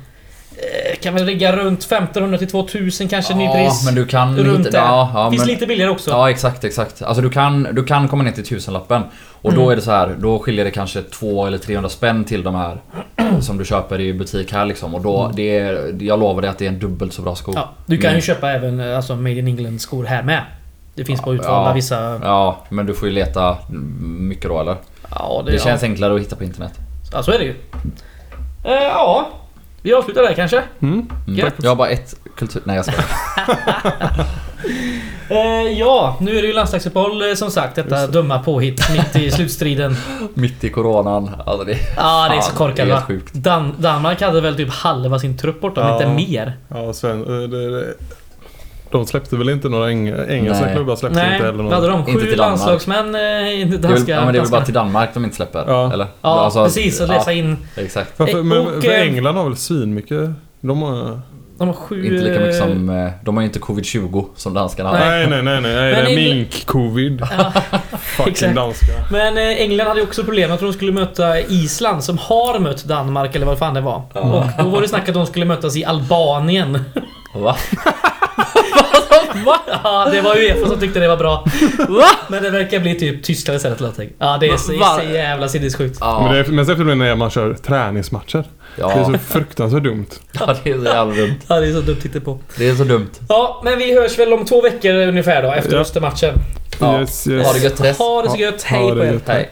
Kan väl ligga runt 1500 till 2000 kanske Ja, nypris. men du kan Runt där. Ja, ja, Finns men, lite billigare också. Ja exakt, exakt. Alltså du kan, du kan komma ner till tusenlappen. Och Mm. då är det så här, då skiljer det kanske 2 eller 300 spänn till de här *clears throat* som du köper i butik här liksom. Och då, det är, jag lovar dig att det är en dubbelt så bra sko. Mm. Ja, du kan Mm. ju köpa även alltså, Made in England skor här med. Det finns på utvalda Ja. vissa... Ja, men du får ju leta mycket då eller? Ja, det, Det ja. känns enklare att hitta på internet. ja, så är det ju. Eh, ja, vi avslutar där kanske. Mm. Mm. Gött. Jag har bara ett kultur... Nej jag ska. *laughs* Eh, ja, nu är det ju landslagsuppehåll eh, som sagt. Detta dumma påhitt mitt i *laughs* slutstriden. Mitt i coronan. Alltså det... Ja, det är så korkat det är va? Dan Danmark hade väl typ halva sin trupp borta, Ja. inte mer. Ja, Sven, eh, det, det, de släppte väl inte några eng, engelska Nej. klubbar släppte Nej, inte heller vad hade några. de? Inte Sju till Danmark. landslagsmän eh, i danska... ja, men det är väl bara till Danmark de inte släpper? Ja. Eller? Ja, Alltså, precis. Att läsa ja, in... Exakt. Varför, men, Och, för eh, England har väl svinmycket... De har... De har sju... Inte lika mycket eh, som... eh, De har ju inte covid-20 som danskarna har. Nej, nej, nej, nej. är England- mink-covid. *laughs* *laughs* Fucking exakt. danska. Men eh, England hade ju också problem. Jag tror de skulle möta Island som har mött Danmark eller vad fan det var. Och då var det snack att de skulle mötas i Albanien. Va? *laughs* Va? Ja, det var ju Uefa som tyckte det var bra. Men det verkar bli typ Tyskland istället låter jag. Ja, det är så, Va? så jävla sinnessjukt. Ja, Men det är mest efter det när man kör träningsmatcher. Det är ja. så fruktansvärt dumt. ja, det är så jävla dumt. Ja, det är så dumt titta på. Det är så dumt. Ja, men vi hörs väl om två veckor ungefär då efter Ja. Östermatchen. Ja. Yes, yes. Ha det gött. Ha det så gött. Hej Ha på er. Hej.